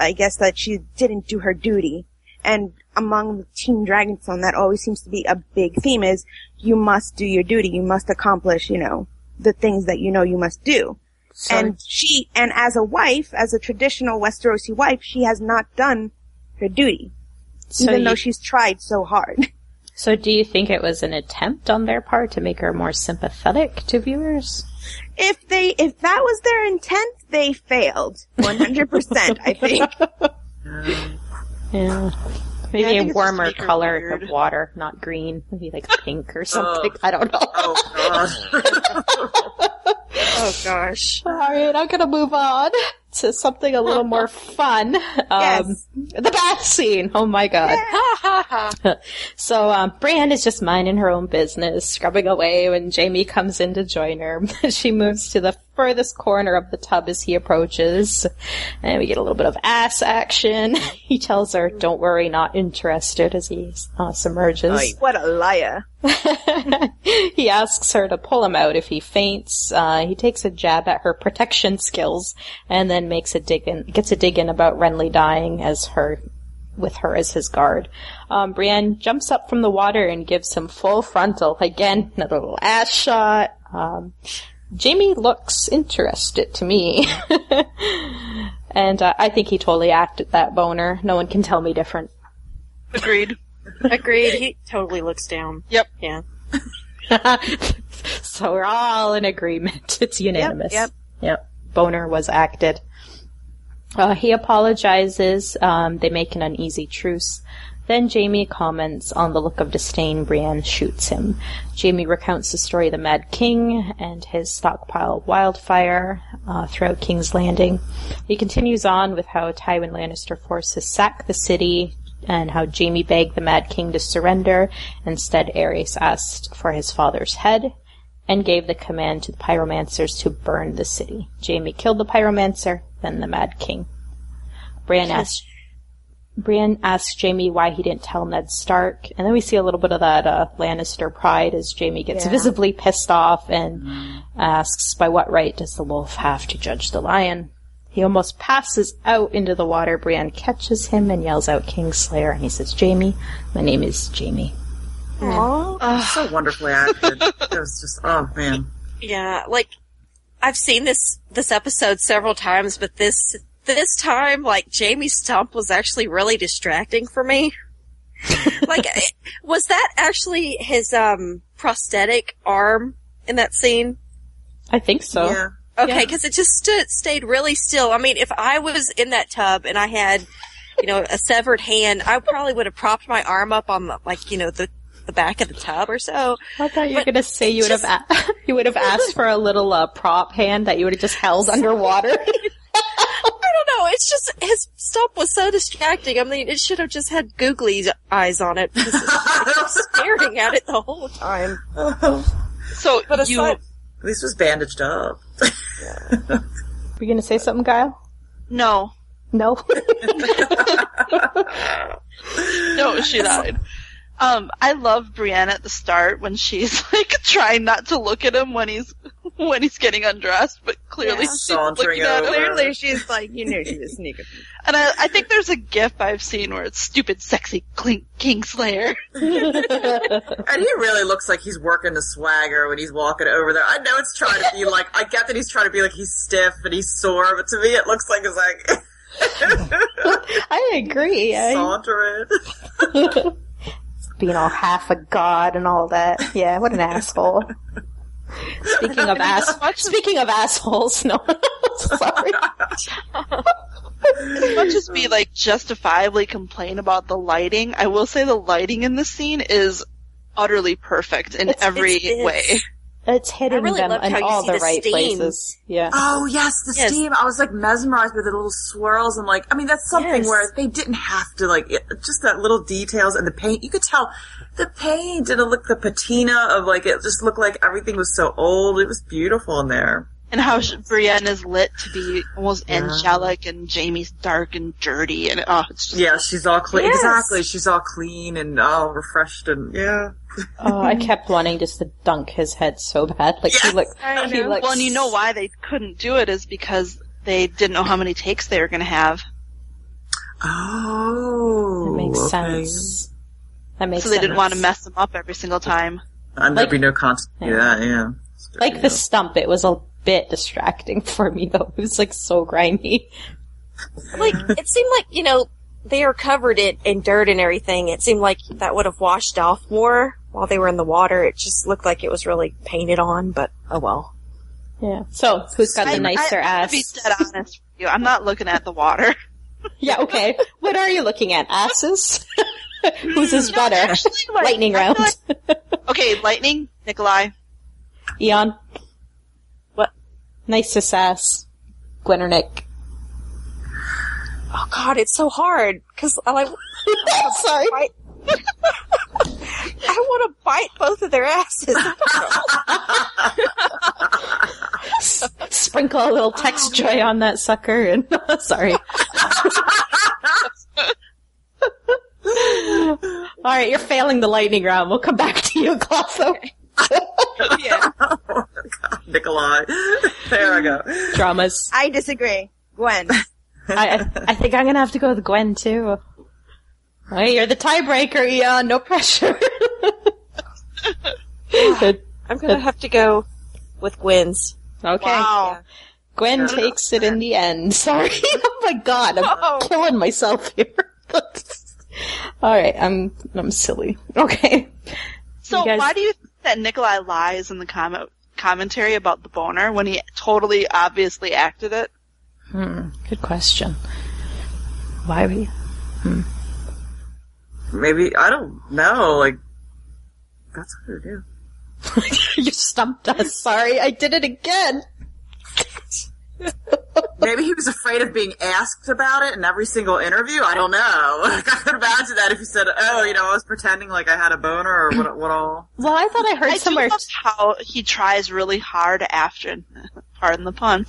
E: I guess that she didn't do her duty, and among the Team Dragonstone, that always seems to be a big theme: is you must do your duty, you must accomplish, you know, the things that you know you must do. And she, and as a wife, as a traditional Westerosi wife, she has not done her duty,
A: so,
E: even
A: you-
E: though she's tried so hard. [laughs]
A: so do you think it was an attempt on their part to make her more sympathetic to viewers?
E: if they, if that was their intent, they failed. 100%, I think. [laughs]
A: Yeah. Maybe
C: think
A: a warmer color
C: weird.
A: of water, not green. Maybe like [laughs] pink or something.
D: Ugh.
A: I don't know.
D: oh god.
B: Oh gosh.
A: All right, I'm gonna move on to something a little more [laughs] fun. Um,
E: Yes.
A: The bath scene. Oh my god. [laughs] so, um, Brienne is just minding her own business, scrubbing away when Jaime comes in to join her. [laughs] she moves to the furthest corner of the tub as he approaches, and we get a little bit of ass action. [laughs] he tells her, "Don't worry, not interested," as he uh, submerges.
E: what a liar. [laughs]
A: he asks her to pull him out if he faints. Uh, he takes a jab at her protection skills and then makes a dig in, gets a dig in about Renly dying as her, with her as his guard. Um, Brienne jumps up from the water and gives him full frontal. Again, another little ass shot. Um, Jaime looks interested to me. [laughs] and uh, I think he totally acted that boner. No one can tell me different.
C: Agreed.
B: Agreed. He totally looks down.
C: Yep.
B: Yeah. [laughs]
A: so we're all in agreement. [laughs] It's unanimous.
E: yep.
A: Yep. Boner was acted. Uh, he apologizes. Um, they make an uneasy truce. Then Jaime comments on the look of disdain Brienne shoots him. Jaime recounts the story of the Mad King and his stockpile of wildfire uh, throughout King's Landing. He continues on with how Tywin Lannister forces sack the city and how Jaime begged the Mad King to surrender. Instead, Aerys asked for his father's head and gave the command to the pyromancers to burn the city. Jamie killed the pyromancer, then the Mad King. Bran asks Brienne asks Jaime why he didn't tell Ned Stark, and then we see a little bit of that uh, Lannister pride as Jaime gets
E: Yeah.
A: visibly pissed off and asks, "By what right does the wolf have to judge the lion?" He almost passes out into the water. Brienne catches him and yells out Kingslayer, and he says, "Jaime, my name is Jaime."
E: Aww.
D: so [sighs] wonderfully acted. It was just, oh man.
B: Yeah, like I've seen this this episode several times, but this this time, like Jaime's stump was actually really distracting for me. [laughs] like, was that actually his um prosthetic arm in that scene?
A: I think so.
D: Yeah.
B: Okay,
A: Yeah.
B: because it just stood, stayed really still. I mean, if I was in that tub and I had, you know, a severed hand, I probably would have propped my arm up on the, like, you know, the the back of the tub or so.
A: I thought you were gonna say you would
B: just-
A: have a- [laughs] you would have asked for a little uh, prop hand that you would have just held [laughs] underwater.
B: I don't know. It's just his stump was so distracting. I mean, it should have just had googly eyes on it [laughs] because it's just staring at it the whole time.
C: So
B: But
C: you,
B: aside,
D: At least was bandaged up.
A: were [laughs] you gonna say something, Guile?
C: no,
A: No. [laughs]
C: no, she died. Um, I love Brienne at the start when she's [laughs] like trying not to look at him when he's [laughs] when he's getting undressed, but clearly
B: Yeah.
C: she's
D: Sauntering
C: looking at him.
E: Clearly, she's like, you knew she was sneaking. [laughs]
C: And I, I think there's a gif I've seen where it's stupid, sexy Clink, Kingslayer.
D: And he really looks like he's working the swagger when he's walking over there. I know it's trying to be like, I get that he's trying to be like he's stiff and he's sore, but to me it looks like it's like
A: I agree. I,
D: sauntering.
A: Being all half a god and all that. Yeah, what an [laughs] asshole. Speaking of ass, speaking of assholes, no, [laughs] sorry.
C: As much as we like justifiably complain about the lighting, I will say the lighting in this scene is utterly perfect in
B: It's-
C: every
B: it's- it's-
C: way.
A: It's hitting
B: really
A: them in all the
B: the
A: right
B: steam.
A: places. Yeah.
D: Oh yes, the
B: Yes.
D: steam. I was like mesmerized with the little swirls and like, I mean, that's something
B: Yes.
D: where they didn't have to like, it, just that little details and the paint. You could tell the paint and it looked the patina of like, it just looked like everything was so old. It was beautiful in there.
C: And how sh- Brienne is lit to be almost angelic and Jaime's dark and dirty and oh, it's just
D: Yeah, she's all clean.
B: Yes.
D: Exactly. She's all clean and all refreshed and yeah.
A: Oh, I [laughs] kept wanting just to dunk his head so bad. Like he
D: Yes.
A: looked,
E: I
A: he
E: know.
A: looked.
C: Well, and you know why they couldn't do it is because they didn't know how many takes they were going to have.
D: Oh.
A: That makes
D: okay.
A: sense. That makes
C: So they
A: sense.
C: didn't want to mess them up every single time.
D: And
A: Like-
D: there'd be no content.
A: Yeah.
D: Yeah, yeah.
A: Like the stump, it was a bit distracting [laughs] for me though. It was like so grimy.
B: like it seemed like you know they are covered in, in dirt and everything. It seemed like that would have washed off more while they were in the water. It just looked like it was really painted on, but oh well.
A: Yeah. So who's got the
C: I-
A: nicer
C: I,
A: ass?
C: To be dead honest with you, I'm not looking at the water. [laughs]
A: Yeah. Okay. what are you looking at? Asses. [laughs] whose is better?
C: actually, like,
A: Lightning round.
C: feel Okay, lightning, Nikolaj.
A: Eon.
B: What?
A: Nicest ass. Gwen or Nick?
B: Oh God, it's so hard because I like [laughs]
A: Sorry.
B: bite. [laughs] I want to bite both of their asses. [laughs]
A: Sprinkle a little text joy on that sucker and sorry. All right, you're failing the lightning round. We'll come back to you, Glosso.
B: Yeah. [laughs]
D: Oh, Nikolaj. There I go.
A: Dramas.
E: I disagree. Gwen. [laughs]
A: I, I think I'm gonna have to go with Gwen too. Hey, you're the tiebreaker, Eon. No pressure. [laughs]
B: I'm gonna have to go with Gwen's.
A: Okay.
C: Wow.
A: Gwen takes it in the end. Sorry. oh my god, I'm killing myself here. All right, I'm I'm silly. Okay.
C: So
A: guys-
C: why do you think that Nikolaj lies in the comment commentary about the boner when he totally obviously acted it?
A: Hmm. Good question. Why would you?
D: Maybe, I don't know, like, that's what I do. [laughs]
A: you stumped us. Sorry, I did it again. [laughs]
D: Maybe he was afraid of being asked about it in every single interview. I don't know. [laughs] Like, I could imagine that if he said, "Oh, you know, I was pretending like I had a boner or what, what all."
A: Well, I thought I heard
C: I
A: somewhere.
C: do love how he tries really hard after, [laughs] pardon the pun,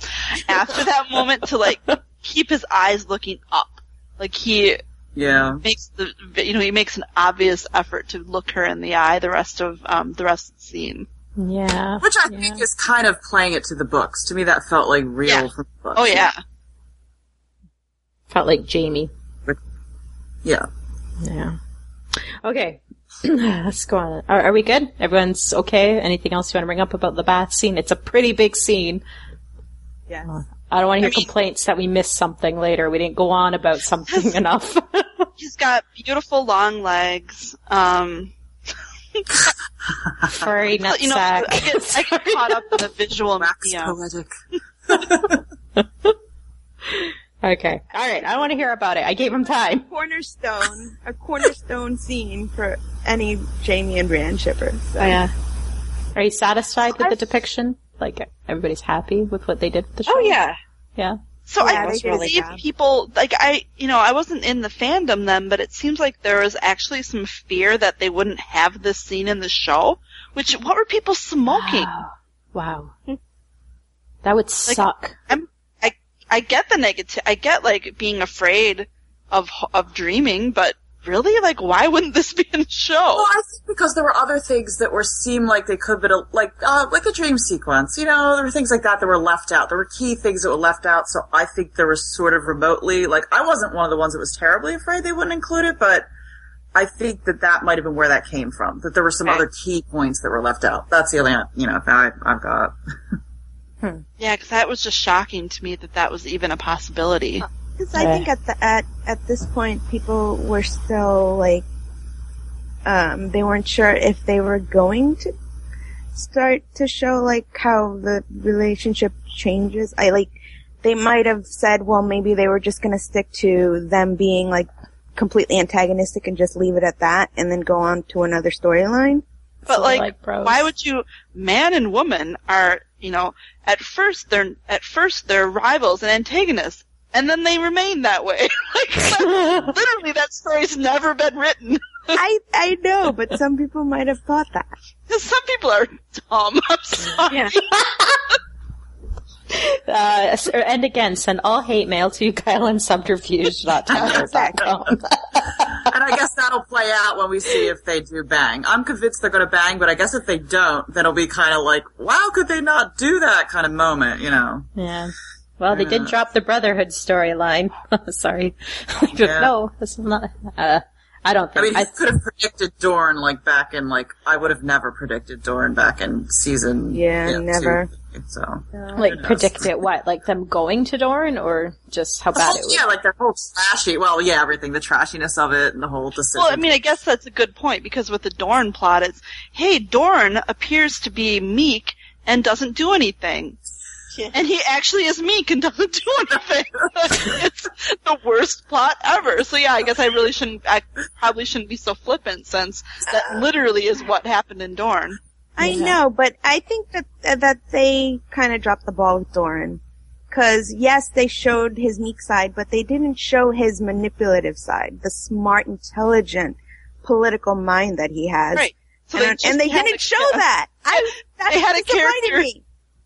C: after that [laughs] moment to like keep his eyes looking up. Like he
D: Yeah,
C: makes the, you know, he makes an obvious effort to look her in the eye the rest of, um, the rest of the scene.
A: Yeah.
D: which I think is kind of playing it to the books. To me, that felt like real
C: Yeah.
D: from the books.
C: Oh yeah.
A: Felt like Jaime.
D: yeah.
A: Yeah. Okay. [clears throat] Let's go on. Are, are we good? Everyone's okay? Anything else you want to bring up about the bath scene? It's a pretty big scene.
E: Yeah.
A: I don't want to hear
C: I mean-
A: complaints that we missed something later. We didn't go on about something [laughs] enough. [laughs]
C: He's got beautiful long legs. Um, [laughs]
A: Furry nutsack.
C: you know, I get, I get caught up in the visual
D: Wax
C: medium.
D: poetic. [laughs]
A: Okay. All right. I want to hear about it. I gave him time.
E: cornerstone, a cornerstone scene for any Jaime and Brienne shippers. So.
A: Oh, yeah. Are you satisfied with the depiction? Like everybody's happy with what they did with the oh, show?
C: Oh yeah.
A: Yeah.
C: So
E: Yeah,
C: I
E: they did a
C: believe
E: job.
C: people like I, you know, I wasn't in the fandom then, but it seems like there was actually some fear that they wouldn't have this scene in the show. Which what were people smoking?
A: Wow. That would suck.
C: I'm, I I get the negative. I get like being afraid of of dreaming, but really, like, why wouldn't this be in the show?
D: Well, I think because there were other things that were seemed like they could but like uh, like a dream sequence. You know, there were things like that that were left out. There were key things that were left out. So I think there was sort of remotely like I wasn't one of the ones that was terribly afraid they wouldn't include it, but I think that that might have been where that came from. That there were some
C: Okay.
D: other key points that were left out. That's the only you know I, I've got. [laughs]
C: Yeah, because that was just shocking to me that that was even a possibility.
E: Because I think at the at at this point, people were still like, um, they weren't sure if they were going to start to show like how the relationship changes. I like, they might have said, well, maybe they were just going to stick to them being like completely antagonistic and just leave it at that, and then go on to another storyline.
C: But
A: So,
C: like,
A: like,
C: why would you? Man and woman are, you know, at first they're at first they're rivals and antagonists, and then they remain that way. [laughs] like, [laughs] literally, that story's never been written.
E: I I know, but some people might have thought that.
C: 'Cause [laughs] some people are dumb. I'm sorry.
E: Yeah.
A: Uh, and again, send all hate mail to Kyle and subterfuge.tumblr.com.
D: and I guess that'll play out when we see if they do bang. I'm convinced they're going to bang, but I guess if they don't, then it'll be kind of like, wow, could they not do that kind of moment, you know?
A: yeah. Well, they did drop the Brotherhood storyline. [laughs] Sorry. No, this is not, uh, I don't
D: I mean,
A: I,
D: he could have predicted Dorne like back in like I would have never predicted Dorne back in season.
E: Yeah,
D: two.
E: never.
D: So
A: like, predict it what? Like them going to Dorne or just how bad
D: Oh,
A: it was?
D: yeah, like the whole trashy. Well, yeah, everything, the trashiness of it, and the whole decision.
C: Well, I mean, I guess that's a good point because with the Dorne plot, it's hey, Dorn appears to be meek and doesn't do anything. [laughs] And he actually is meek and doesn't do [laughs] anything. it's the worst plot ever. So yeah, I guess I really shouldn't, I probably shouldn't be so flippant since that uh. literally is what happened in Dorne.
E: I know, but I think that uh, that they kind of dropped the ball with Doran. Cause yes, they showed his meek side, but they didn't show his manipulative side, the smart, intelligent, political mind that he has.
C: Right. So
E: and,
C: just
E: and they didn't
C: a-
E: show
C: yeah,
E: that. I, [laughs] that
C: They had a
E: disappointed
C: character.
E: me.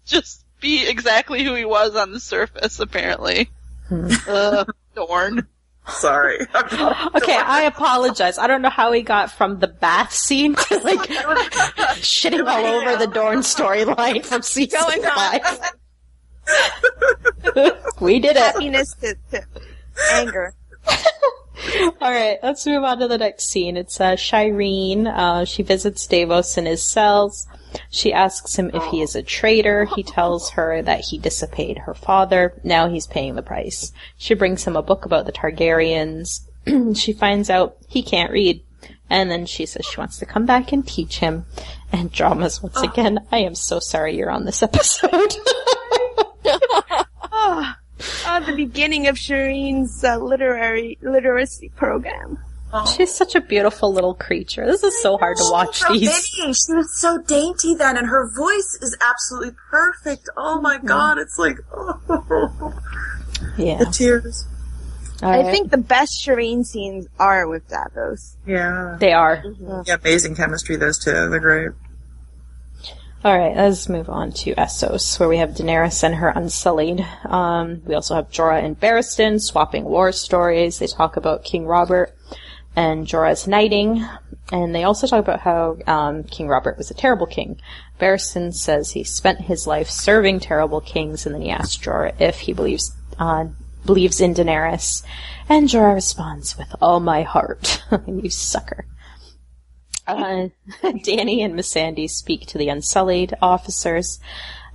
C: Just be exactly who he was on the surface, apparently.
A: Hmm.
C: Ugh, Dorne.
D: Sorry. [laughs]
A: Okay, I apologize. I don't know how he got from the bath scene to like shitting all over the Dorne storyline from season
E: Going on.
A: five. [laughs] we did it.
E: Happiness to, to anger. [laughs]
A: All right, let's move on to the next scene. It's uh, Shireen. Uh, she visits Davos in his cells. She asks him if he is a traitor. He tells her that he disobeyed her father. Now he's paying the price. She brings him a book about the Targaryens. [clears throat] she finds out he can't read. And then she says she wants to come back and teach him. And dramas once again. I am so sorry you're on this episode. [laughs]
E: Oh, oh, the beginning of Shireen's uh, literary literacy program.
A: She's such a beautiful little creature. This is so hard to watch
D: so
A: these.
D: Dainty. She was so dainty then, and her voice is absolutely perfect. Oh my god, it's like oh,
A: Yeah.
D: the tears.
A: All
E: I think the best Shireen scenes are with Davos.
D: Yeah,
A: they are.
D: yeah, amazing chemistry. Those two, they're great.
A: All right, let's move on to Essos, where we have Daenerys and her Unsullied. Um, we also have Jorah and Barristan swapping war stories. They talk about King Robert and Jorah's knighting, and they also talk about how um, King Robert was a terrible king. Barristan says he spent his life serving terrible kings, and then he asks Jorah if he believes uh, believes in Daenerys, and Jorah responds with all my heart. [laughs] you sucker. Uh, [laughs] Danny and Missandei speak to the Unsullied officers.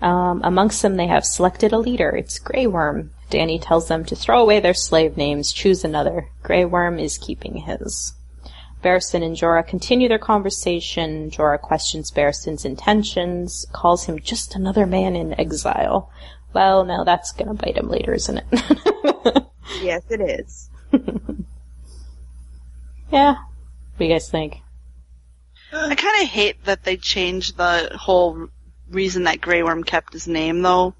A: Um, amongst them, they have selected a leader. It's Grey Worm. Danny tells them to throw away their slave names, choose another. Grey Worm is keeping his. Barristan and Jorah continue their conversation. Jorah questions Barristan's intentions, calls him just another man in exile. Well, now that's gonna bite him later, isn't it? [laughs]
E: Yes, it is. [laughs]
A: Yeah. What do you guys think?
C: Uh, I kind of hate that they changed the whole reason that Grey Worm kept his name, though.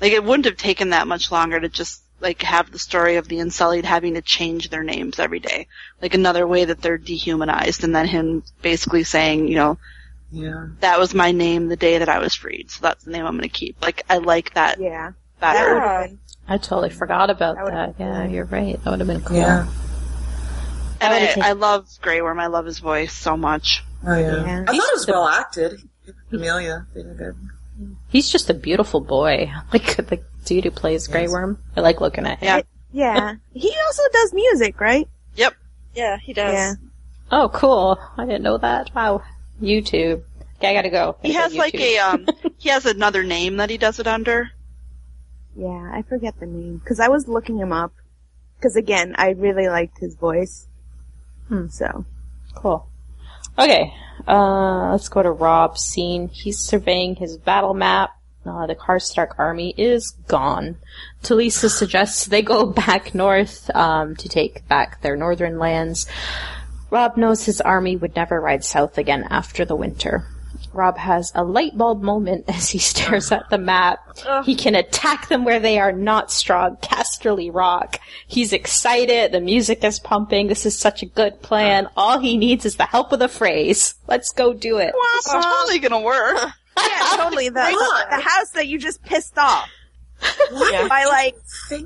C: Like, it wouldn't have taken that much longer to just, like, have the story of the Unsullied having to change their names every day. Like, another way that they're dehumanized, and then him basically saying, you know,
D: Yeah.
C: that was my name the day that I was freed, so that's the name I'm gonna keep. Like, I like that
E: Yeah.
C: better.
E: That would've been-
A: I totally forgot about
E: That
A: that. Yeah, you're right. That would have been cool.
D: Yeah.
C: and
A: I
C: I,
A: would've
C: I love Grey Worm, I love his voice so much.
D: Oh yeah.
E: Yeah.
D: I thought it was well acted. Amelia, they did good.
A: He's just a beautiful boy. [laughs] Like the dude who plays Grey
D: Yes.
A: Worm. I like looking at him.
C: Yeah.
E: Yeah. He also does music, right?
C: Yep.
B: Yeah, he does.
E: Yeah.
A: Oh, cool. I didn't know that. Wow. YouTube. Okay, I gotta go.
C: He
A: Gotta
C: has like a, um, [laughs] he has another name that he does it under.
E: Yeah, I forget the name because I was looking him up. Because again, I really liked his voice.
A: Hmm.
E: So
A: Cool. Okay, uh, let's go to Robb's scene. He's surveying his battle map. Uh, the Karstark army is gone. Talisa suggests they go [laughs] back north um, to take back their northern lands. Robb knows his army would never ride south again after the winter. Robb has a light bulb moment as he stares at the map. He can attack them where they are not strong. Casterly Rock. He's excited. The music is pumping. This is such a good plan. All he needs is the help of the Freys. Let's go do it.
C: It's totally gonna work. [laughs]
E: yeah, [laughs] totally. The the house that you just pissed off [laughs] by like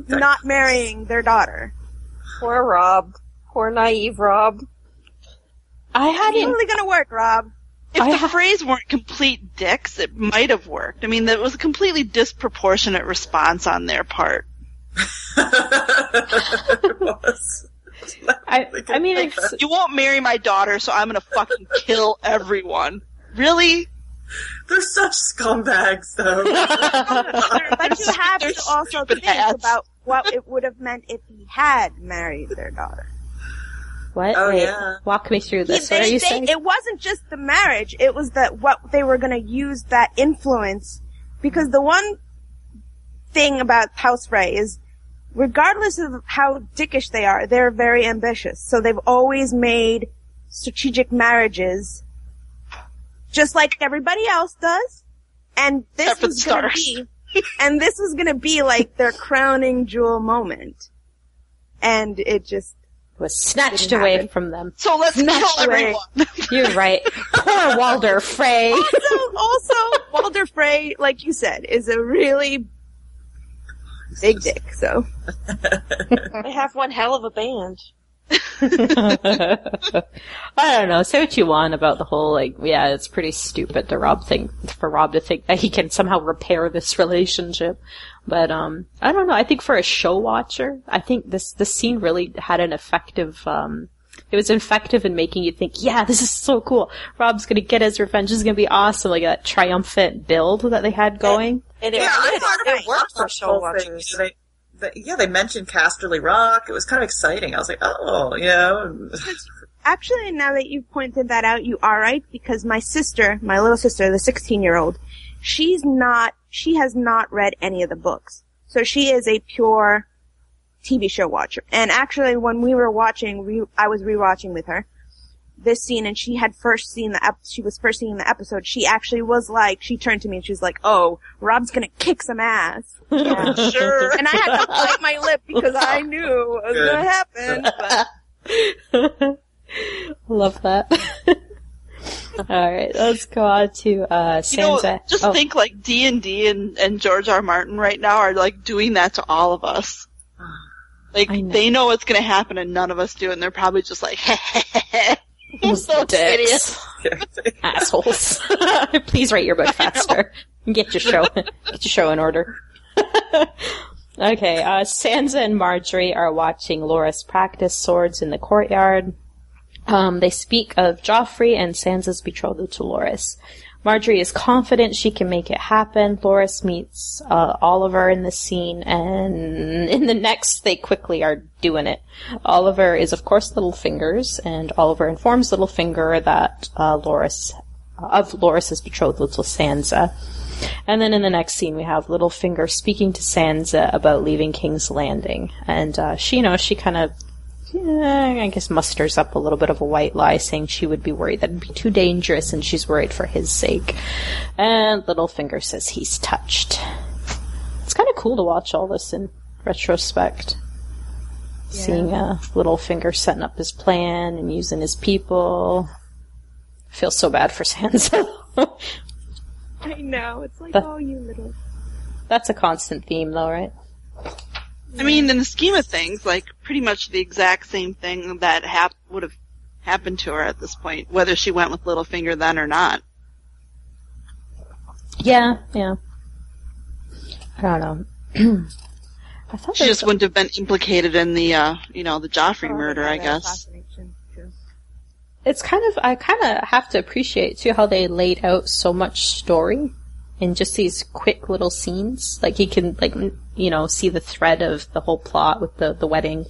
E: not marrying their daughter.
B: Poor Robb. Poor naive Robb.
A: I hadn't.
E: Totally gonna work, Robb.
C: If
A: I
C: the
A: ha-
C: Freys weren't complete dicks, it might have worked. I mean, that was a completely disproportionate response on their part. [laughs]
D: it was.
A: I, I mean, it's,
C: You won't marry my daughter, so I'm gonna fucking kill everyone. Really?
D: They're such scumbags, though. [laughs]
E: But you have to also think
C: ass.
E: about what [laughs] it would have meant if he had married their daughter.
A: What?
D: Oh,
A: Wait,
D: yeah.
A: Walk me through
E: He-
A: this. what are you
E: they-
A: saying?
E: It wasn't just the marriage; it was that what they were going to use that influence. Because the one thing about House Frey is, regardless of how dickish they are, they're very ambitious. So they've always made strategic marriages, just like everybody else does. And this
C: Except
E: was going to be, [laughs] and this was going to be like their crowning jewel moment. And it just
A: was snatched away
E: happen.
A: from them.
C: So let's
E: Snatched
C: kill
E: away.
C: everyone. [laughs]
A: You're right. Poor Walder Frey.
E: also, also, Walder Frey, like you said, is a really big dick. So [laughs]
B: They have one hell of a band. [laughs]
A: I don't know. Say what you want about the whole like, yeah, it's pretty stupid to Robb think for Robb to think that he can somehow repair this [laughs] relationship. But um, I don't know. I think for a show watcher, I think this this scene really had an effective. Um, it was effective in making you think, yeah, this is so cool. Robb's gonna get his revenge. This is gonna be awesome. Like that triumphant build that they had going.
B: And it,
D: yeah, I
B: did.
D: thought
B: it worked for show watchers.
D: thing. Yeah, they mentioned Casterly Rock. It was kind of exciting. I was like, oh, you know.
E: actually, now that you've pointed that out, you are right because my sister, my little sister, the 16 year old, she's not, she has not read any of the books. So she is a pure TV show watcher. And actually, when we were watching, I was rewatching with her this scene, and she had first seen the ep- she was first seeing the episode. She actually was like, she turned to me and she was like, "Oh, Robb's gonna kick some ass." Yeah.
C: Sure.
E: and I had to bite my lip because I [laughs] knew it was
D: Good.
E: gonna happen. [laughs] But
A: Love that. [laughs] All right, let's go on to uh,
C: You know, just
A: oh,
C: think like D and D and and George R. Martin right now are like doing that to all of us. [sighs] Like
A: know.
C: they know what's gonna happen and none of us do, and they're probably just like,
A: those
C: so
A: dicks. [laughs] assholes. [laughs] Please write your book faster. Get your show, get your show in order. [laughs] okay, uh, Sansa and Margaery are watching Loras practice swords in the courtyard. Um, they speak of Joffrey and Sansa's betrothal to Loras. Margaery is confident she can make it happen. Loras meets uh, Oliver in the scene, and [laughs] in the next, they quickly are doing it. Oliver is, of course, Littlefingers, and Oliver informs Littlefinger that uh, Loras of Loras's betrothal to Sansa. And then in the next scene, we have Littlefinger speaking to Sansa about leaving King's Landing, and uh, she, you know, she kind of. I guess musters up a little bit of a white lie saying she would be worried that it'd be too dangerous and she's worried for his sake. And Littlefinger says he's touched. It's kind of cool to watch all this in retrospect. Seeing uh, Littlefinger setting up his plan and using his people. I feel so bad for [laughs] Sansa.
E: I know. It's like,
A: But-
E: oh, you little.
A: That's a constant theme, though, right?
C: I mean, in the scheme of things, like pretty much the exact same thing that hap- would have happened to her at this point, whether she went with Littlefinger then or not.
A: Yeah, yeah. I don't know. [clears throat] I thought
C: She just wouldn't have been implicated in the, uh, you know, the Joffrey
E: Oh,
C: murder,
E: yeah,
C: I guess.
A: it's kind of I kind of have to appreciate too how they laid out so much story in just these quick little scenes. Like you can like you know see the thread of the whole plot with the the wedding.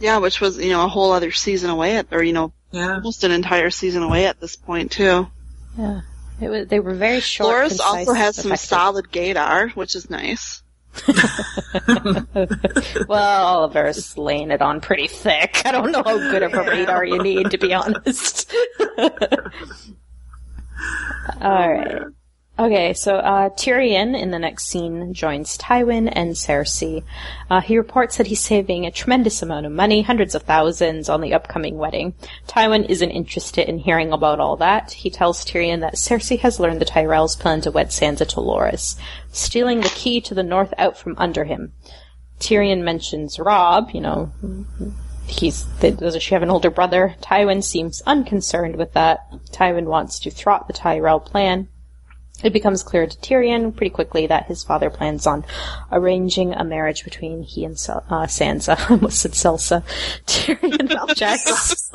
C: Yeah, which was, you know, a whole other season away at, or, you know,
D: Yeah.
C: almost an entire season away at this point, too.
A: Yeah, it was, they were very short.
C: Loras
A: concise,
C: also has some
A: effective.
C: solid gaydar, which is nice. [laughs]
A: Well, Oliver's laying it on pretty thick. I don't know how good of a radar you need, to be honest. [laughs] All right. Okay, so uh, Tyrion in the next scene joins Tywin and Cersei. Uh, he reports that he's saving a tremendous amount of money, hundreds of thousands, on the upcoming wedding. Tywin isn't interested in hearing about all that. He tells Tyrion that Cersei has learned the Tyrells plan to wed Sansa to Loras, stealing the key to the north out from under him. Tyrion mentions Robb, you know, he's, does she have an older brother? Tywin seems unconcerned with that. Tywin wants to thwart the Tyrell plan. It becomes clear to Tyrion pretty quickly that his father plans on arranging a marriage between he and Sel- uh, Sansa. [laughs] I almost said Celsa. [laughs] Tyrion objects. [laughs]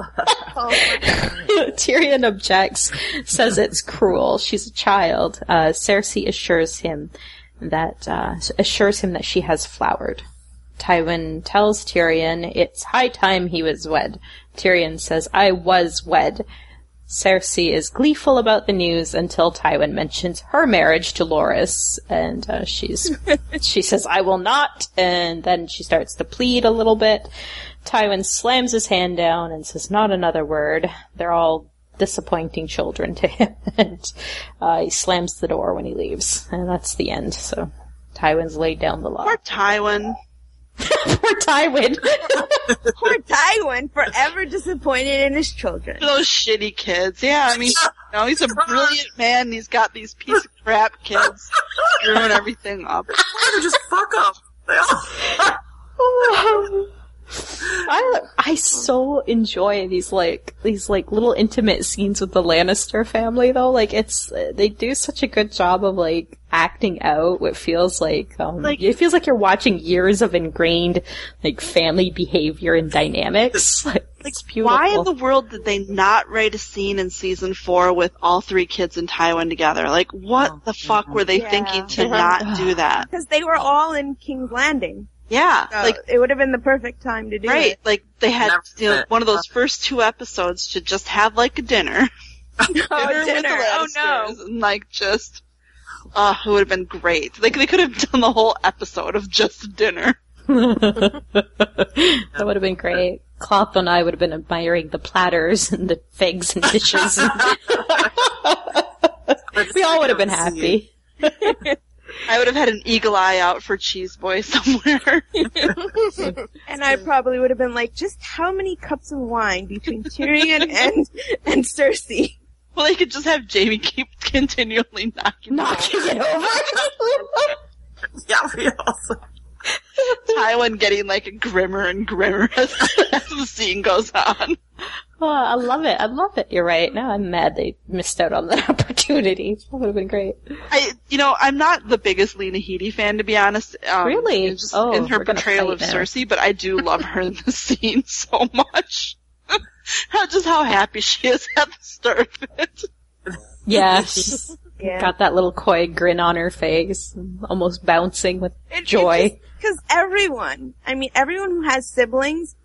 A: Tyrion objects, says it's cruel. She's a child. Uh, Cersei assures him that uh, assures him that she has flowered. Tywin tells Tyrion it's high time he was wed. Tyrion says, I was wed. Cersei is gleeful about the news until Tywin mentions her marriage to Loras, and uh, she's [laughs] she says, "I will not," and then she starts to plead a little bit. Tywin slams his hand down and says, "Not another word." They're all disappointing children to [laughs] him, and uh, he slams the door when he leaves, and that's the end. So Tywin's laid down the law.
C: Poor Tywin. [laughs]
A: Poor Tywin. [laughs]
E: Poor Tywin, forever disappointed in his children.
C: Those shitty kids. Yeah, I mean, you know, he's a brilliant man and he's got these piece of crap kids screwing everything up.
D: Why don't they just fuck up? [laughs] They [laughs] all-
A: I I so enjoy these like these like little intimate scenes with the Lannister family though. Like it's they do such a good job of like acting out what feels like um
C: Like-
A: it feels like you're watching years of ingrained like family behavior and dynamics. [laughs] Like, it's beautiful.
C: Why in the world did they not write a scene in season four with all three kids in Tywin together? Like, what the fuck were they
E: Yeah.
C: thinking to not do that? [laughs]
E: Because they were all in King's Landing.
C: Yeah,
E: So
C: like,
E: it would have been the perfect time to do
C: right,
E: it.
C: Right, like they had, you know, one of those first two episodes to just have like a dinner. [laughs] [laughs]
E: Oh,
C: with the
E: dinner. Oh no.
C: And like just, uh, it would have been great. Like they could have done the whole episode of just dinner. [laughs]
A: that would have been great. Cloth and I would have been admiring the platters and the figs and dishes. we all would have been happy.
C: I would have had an eagle eye out for Cheese Boy [laughs] somewhere. [laughs]
E: And I probably would have been like, just how many cups of wine between Tyrion [laughs] and and Cersei?
C: well, they could just have Jaime keep continually knocking,
A: Knocking it over.
D: Yeah, we also.
C: Tywin getting like grimmer and grimmer as, as the scene goes on.
A: Oh, I love it. I love it. You're right. Now I'm mad they missed out on that [laughs] opportunity. That would have been great.
C: I, you know, I'm not the biggest Lena Headey fan to be honest. Um,
A: Really?
C: you know, Just
A: Oh,
C: in her portrayal of
A: now.
C: Cersei, but I do love her in the [laughs] scene so much. [laughs] How just how happy she is at the start of it.
A: Yeah, she's
E: Yeah.
A: got that little coy grin on her face, almost bouncing with joy.
E: Because everyone, I mean, everyone who has siblings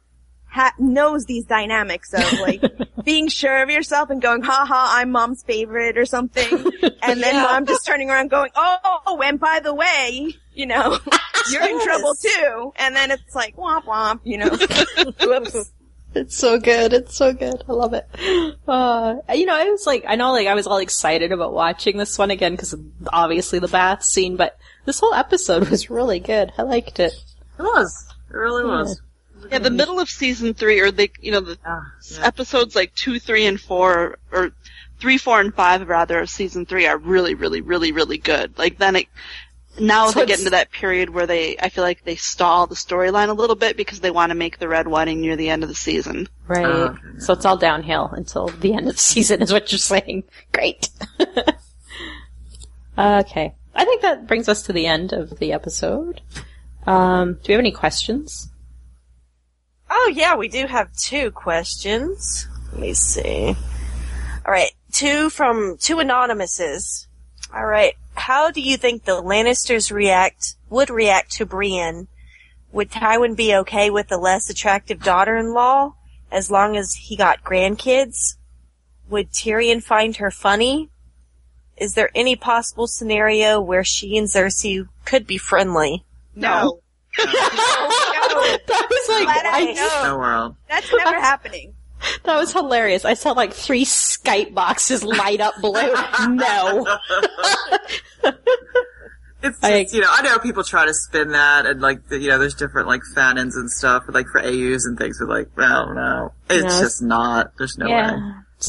E: ha- knows these dynamics of [laughs] like being sure of yourself and going, ha ha, I'm mom's favorite or something. And then mom just turning around going, oh, and by the way, you know, [laughs] you're in trouble too. And then it's like, womp womp, you know. [laughs] Whoops.
A: It's so good. It's so good. I love it. Uh, you know, I was like, I know, like, I was all excited about watching this one again because obviously the bath scene, but this whole episode was really good. I liked it.
D: It was. It really was.
C: Yeah, the middle of season three, or they, you know, the
D: Ah, yeah.
C: episodes like two, three, and four, or three, four, and five rather of season three are really, really, really, really good. Like then it, now
A: So
C: they get into that period where they, I feel like they stall the storyline a little bit because they want to make the red wedding near the end of the season.
A: Right.
D: Oh, okay.
A: So it's all downhill until the end of the season is what you're saying. Great. [laughs] okay. I think that brings us to the end of the episode. Um, do we have any questions?
B: Oh yeah, we do have two questions. Let me see. All right, two from two anonymouses. All right, how do you think the Lannisters react would react to Brienne? Would Tywin be okay with the less attractive daughter-in-law as long as he got grandkids? Would Tyrion find her funny? Is there any possible scenario where she and Cersei could be friendly?
C: No. [laughs] [laughs] [laughs]
A: that was like,
E: Glad I
A: I,
E: know.
D: No world.
E: That's never [laughs] happening.
A: that was hilarious. I saw like three Skype boxes light up blue. [laughs] no.
D: It's
A: I-
D: just, you know, I know people try to spin that and like, the, you know, there's different like fan ins and stuff, like for AUs and things, but like, well, no. It's
A: No.
D: just not. There's no way.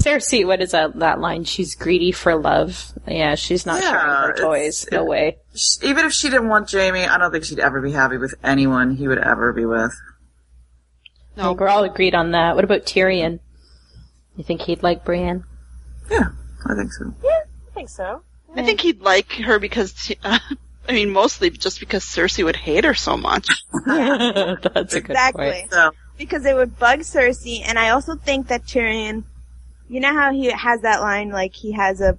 A: Yeah. Cersei, what is that, that line? She's greedy for love. Yeah, she's not
D: Yeah,
A: sharing her toys. No
D: it-
A: way.
D: Sh- Even if she didn't want Jaime, I don't think she'd ever be happy with anyone he would ever be with.
A: I think we're all agreed on that. What about Tyrion? You think he'd like Brienne?
D: Yeah, I think so.
B: Yeah, I think so.
C: I think he'd like her because, uh, [laughs] I mean, mostly just because Cersei would hate her so much. [laughs] [laughs]
A: That's a good
E: Exactly.
A: point.
D: So,
E: because it would bug Cersei, and I also think that Tyrion, you know how he has that line, like he has a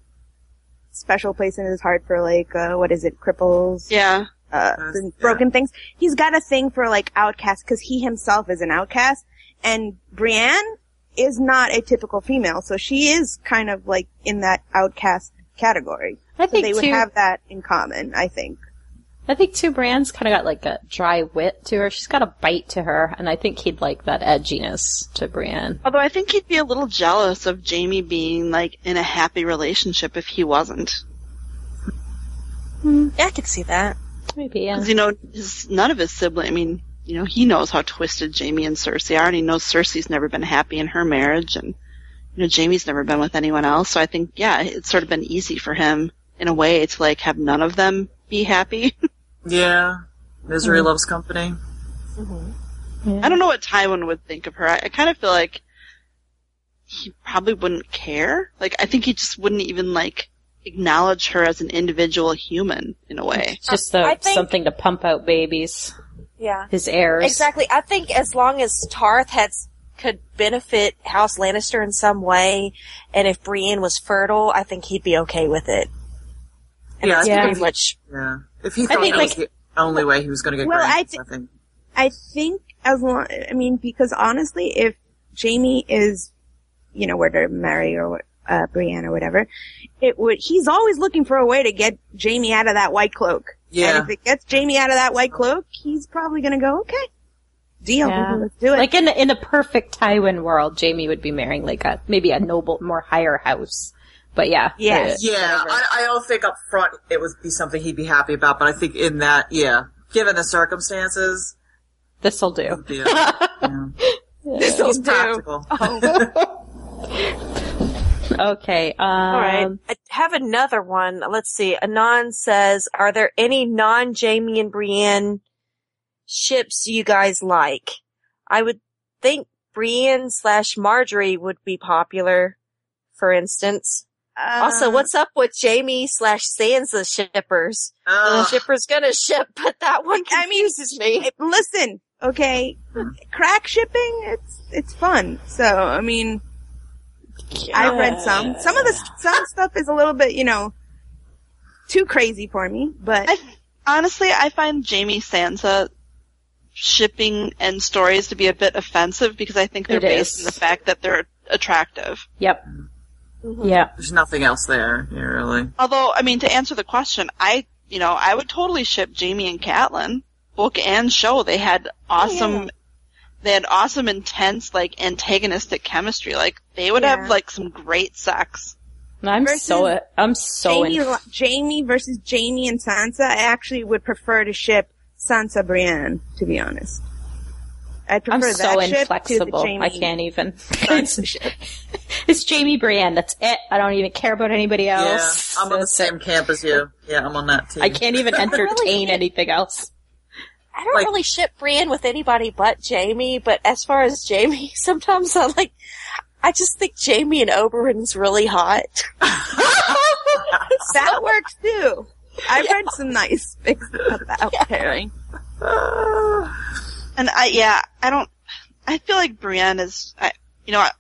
E: special place in his heart for like, uh, what is it, cripples,
C: Yeah.
E: uh,
D: Yes,
E: and
D: yeah.
E: broken things. He's got a thing for like outcasts because he himself is an outcast, and Brienne is not a typical female, so she is kind of like in that outcast category.
A: I
E: So
A: think
E: they would
A: too.
E: have that in common, I think.
A: I think too. Brand's kind of got like a dry wit to her. She's got a bite to her, and I think he'd like that edginess to Brienne.
C: Although I think he'd be a little jealous of Jaime being like in a happy relationship if he wasn't. Hmm.
B: Yeah, I could see that.
A: Maybe yeah.
C: Because you know, his, none of his siblings. I mean, you know, he knows how twisted Jaime and Cersei are, and he knows Cersei's never been happy in her marriage, and you know, Jaime's never been with anyone else. So I think, yeah, it's sort of been easy for him in a way to like have none of them be happy. [laughs]
D: yeah. Misery mm-hmm. loves company. Mm-hmm.
C: I don't know what Tywin would think of her. I, I kind of feel like he probably wouldn't care. Like, I think he just wouldn't even like acknowledge her as an individual human in a way.
A: It's just a,
B: I think-
A: something to pump out babies.
B: Yeah.
A: His heirs.
B: Exactly. I think as long as Tarth has could benefit House Lannister in some way, and if Brienne was fertile, I think he'd be okay with it. And
D: Yeah,
B: that's
A: Yeah.
B: pretty much.
D: Yeah. If he thought
A: think,
D: that was the only way he was going to get
E: Well, I
D: grandkids,
E: thi-
D: I think.
E: I think as long, I mean, because honestly, if Jaime is, you know, where to marry or uh, Brienne or whatever, it would. He's always looking for a way to get Jaime out of that white cloak.
D: Yeah.
E: And if it gets Jaime out of that white cloak, he's probably gonna go, okay, deal,
A: Yeah.
E: let's do it.
A: Like in in a perfect Tywin world, Jaime would be marrying like a maybe a noble, more higher house. But yeah,
E: Yes.
A: uh,
D: Yeah,
A: whatever.
D: I, I don't think up front it would be something he'd be happy about, but I think in that, yeah, given the circumstances,
A: this'll do. [laughs]
D: yeah, [laughs] yeah.
E: This will
D: he's
E: do.
D: practical. [laughs]
A: Okay. Um,
B: All right. I have another one. Let's see. Anon says, "Are there any non-Jaime and Brienne ships you guys like?" I would think Brienne slash Margaery would be popular, for instance. Also,
E: Uh,
B: what's up with Jaime slash Sansa shippers? The shipper's gonna ship, but that one
E: I mean,
B: me.
E: listen, okay, crack shipping, it's it's fun. So I mean, I've read some. Some of the some stuff is a little bit, you know, too crazy for me. But
C: I honestly, I find Jaime Sansa shipping and stories to be a bit offensive because I think they're
A: It
C: based
A: is.
C: on the fact that they're attractive.
A: Yep. Mm-hmm. Yeah.
D: There's nothing else there, yeah, really.
C: Although, I mean, to answer the question, I, you know, I would totally ship Jaime and Catelyn, book and show. They had awesome, oh, they had awesome, intense, like, antagonistic chemistry. Like, they would
E: Yeah.
C: have, like, some great sex.
A: I'm so I'm so
E: Jaime,
A: in.
E: Jaime versus Jaime and Sansa, I actually would prefer to ship Sansa Brienne, to be honest. I prefer
A: I'm
E: that
A: so
E: ship to
A: inflexible.
E: the Jaime.
A: I can't even. [laughs] [laughs]
E: Sansa.
A: It's Jaime Brienne. That's it. I don't even care about anybody
D: Yeah,
A: else.
D: I'm on the same
A: it.
D: camp as you. Yeah, I'm on that team.
A: I can't even [laughs] entertain
B: can't.
A: anything else.
B: I don't
D: Like-
B: really ship Brienne with anybody but Jaime, but as far as Jaime, sometimes I'm like, I just think Jaime and Oberyn's really hot.
E: that works too. I've read some nice things about that pairing.
C: And I, yeah, I don't, I feel like Brienne is, I, you know, I,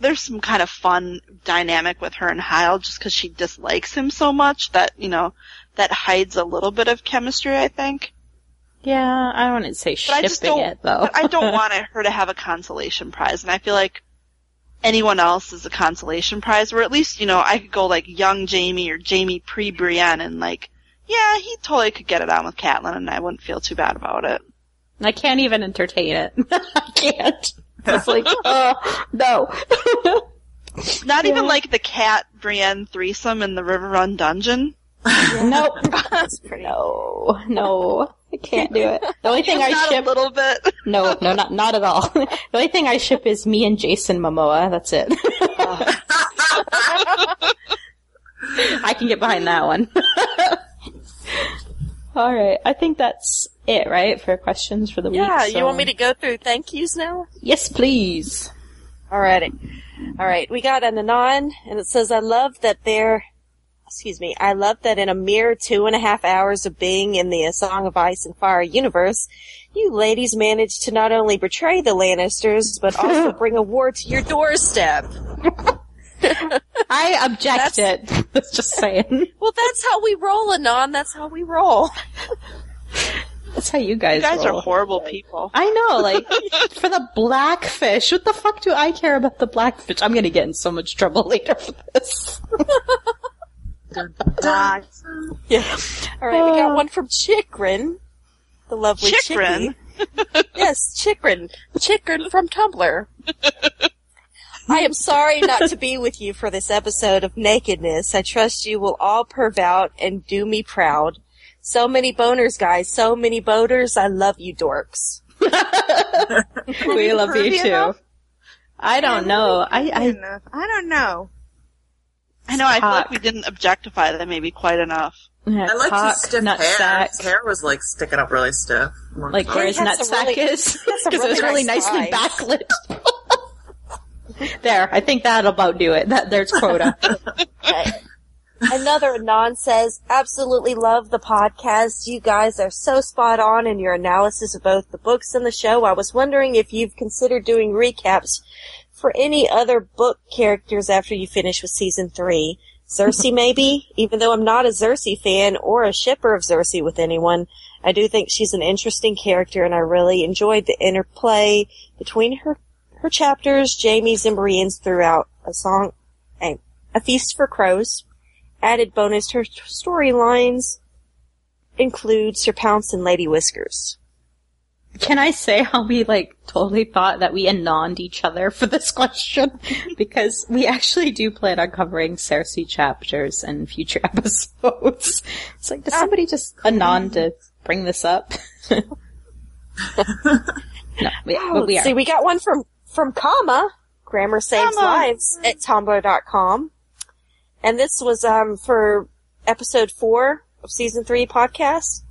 C: there's some kind of fun dynamic with her and Hyle just because she dislikes him so much that, you know, that hides a little bit of chemistry, I think.
A: Yeah, I wouldn't say
C: But I
A: shipping
C: just don't,
A: it though.
C: I don't [laughs] want her to have a consolation prize, and I feel like anyone else is a consolation prize, or at least, you know, I could go like young Jaime or Jaime pre-Brienne and like, yeah, he totally could get it on with Catelyn and I wouldn't feel too bad about it.
A: I can't even entertain it. [laughs] I can't. It's like, oh [laughs] no. [laughs]
C: Not even like the cat Brienne threesome in the Riverrun dungeon.
A: nope. No, no, I can't do it. The only thing I
C: Not
A: ship,
C: a little bit.
A: no, no, not not at all. The only thing I ship is me and Jason Momoa. That's it. I can get behind that one. all right, I think that's it, right, for questions for the week.
B: Yeah, you want me to go through thank yous now?
A: Yes, please.
B: Alrighty. Alright, we got an Anon, and it says, I love that they're, excuse me, I love that in a mere two and a half hours of being in the Song of Ice and Fire universe, you ladies managed to not only betray the Lannisters, but also [laughs] bring a war to your doorstep. [laughs]
A: I objected. That's [laughs] just saying.
B: Well, that's how we roll, Anon. That's how we roll.
A: That's how you guys.
C: You guys
A: roll.
C: are horrible people.
A: I know, like, [laughs] for the blackfish, what the fuck do I care about the blackfish? I'm gonna get in so much trouble [laughs] later for this. [laughs]
B: Yeah. Alright, we got ah. one from Chikrin. The lovely
C: Chikrin?
B: Chicky. yes, Chikrin. Chikrin from Tumblr. I am sorry not to be with you for this episode of nakedness. I trust you will all perv out and do me proud. So many boners, guys. So many boners. I love you, dorks. [laughs]
A: we love you too.
C: enough?
A: I don't know. I, I,
E: Enough. I don't know.
C: I know, I feel like we didn't objectify them maybe quite enough.
A: yeah,
D: I like
A: cock,
D: his stiff
A: nut
D: hair.
A: sack.
D: His hair was like sticking up really stiff.
A: Like
B: Yeah,
A: where
B: he
A: his
B: had
A: nut sack
B: really-
A: is.
B: some
A: Because it was
B: really
A: really
B: nice
A: nicely backlit. [laughs] there, I think that'll about do it. That There's quota. [laughs]
B: Okay. Another non says, absolutely love the podcast. You guys are so spot on in your analysis of both the books and the show. I was wondering if you've considered doing recaps for any other book characters after you finish with season three. Cersei [laughs] maybe? Even though I'm not a Cersei fan or a shipper of Cersei with anyone, I do think she's an interesting character and I really enjoyed the interplay between her, her chapters, Jaime's and Brienne's throughout a song, a, a feast for crows. Added bonus, her storylines include Sir Pounce and Lady Whiskers.
A: Can I say how we like totally thought that we anoned each other for this [laughs] question? because we actually do plan on covering Cersei chapters in future [laughs] episodes. It's like, does um, somebody just anon to bring this up? [laughs] no, we, oh, but we
B: see, we got one from, from Comma, Grammar Saves
C: Comma.
B: Lives at tumblr.com. And this was, um, for episode four of season three podcast.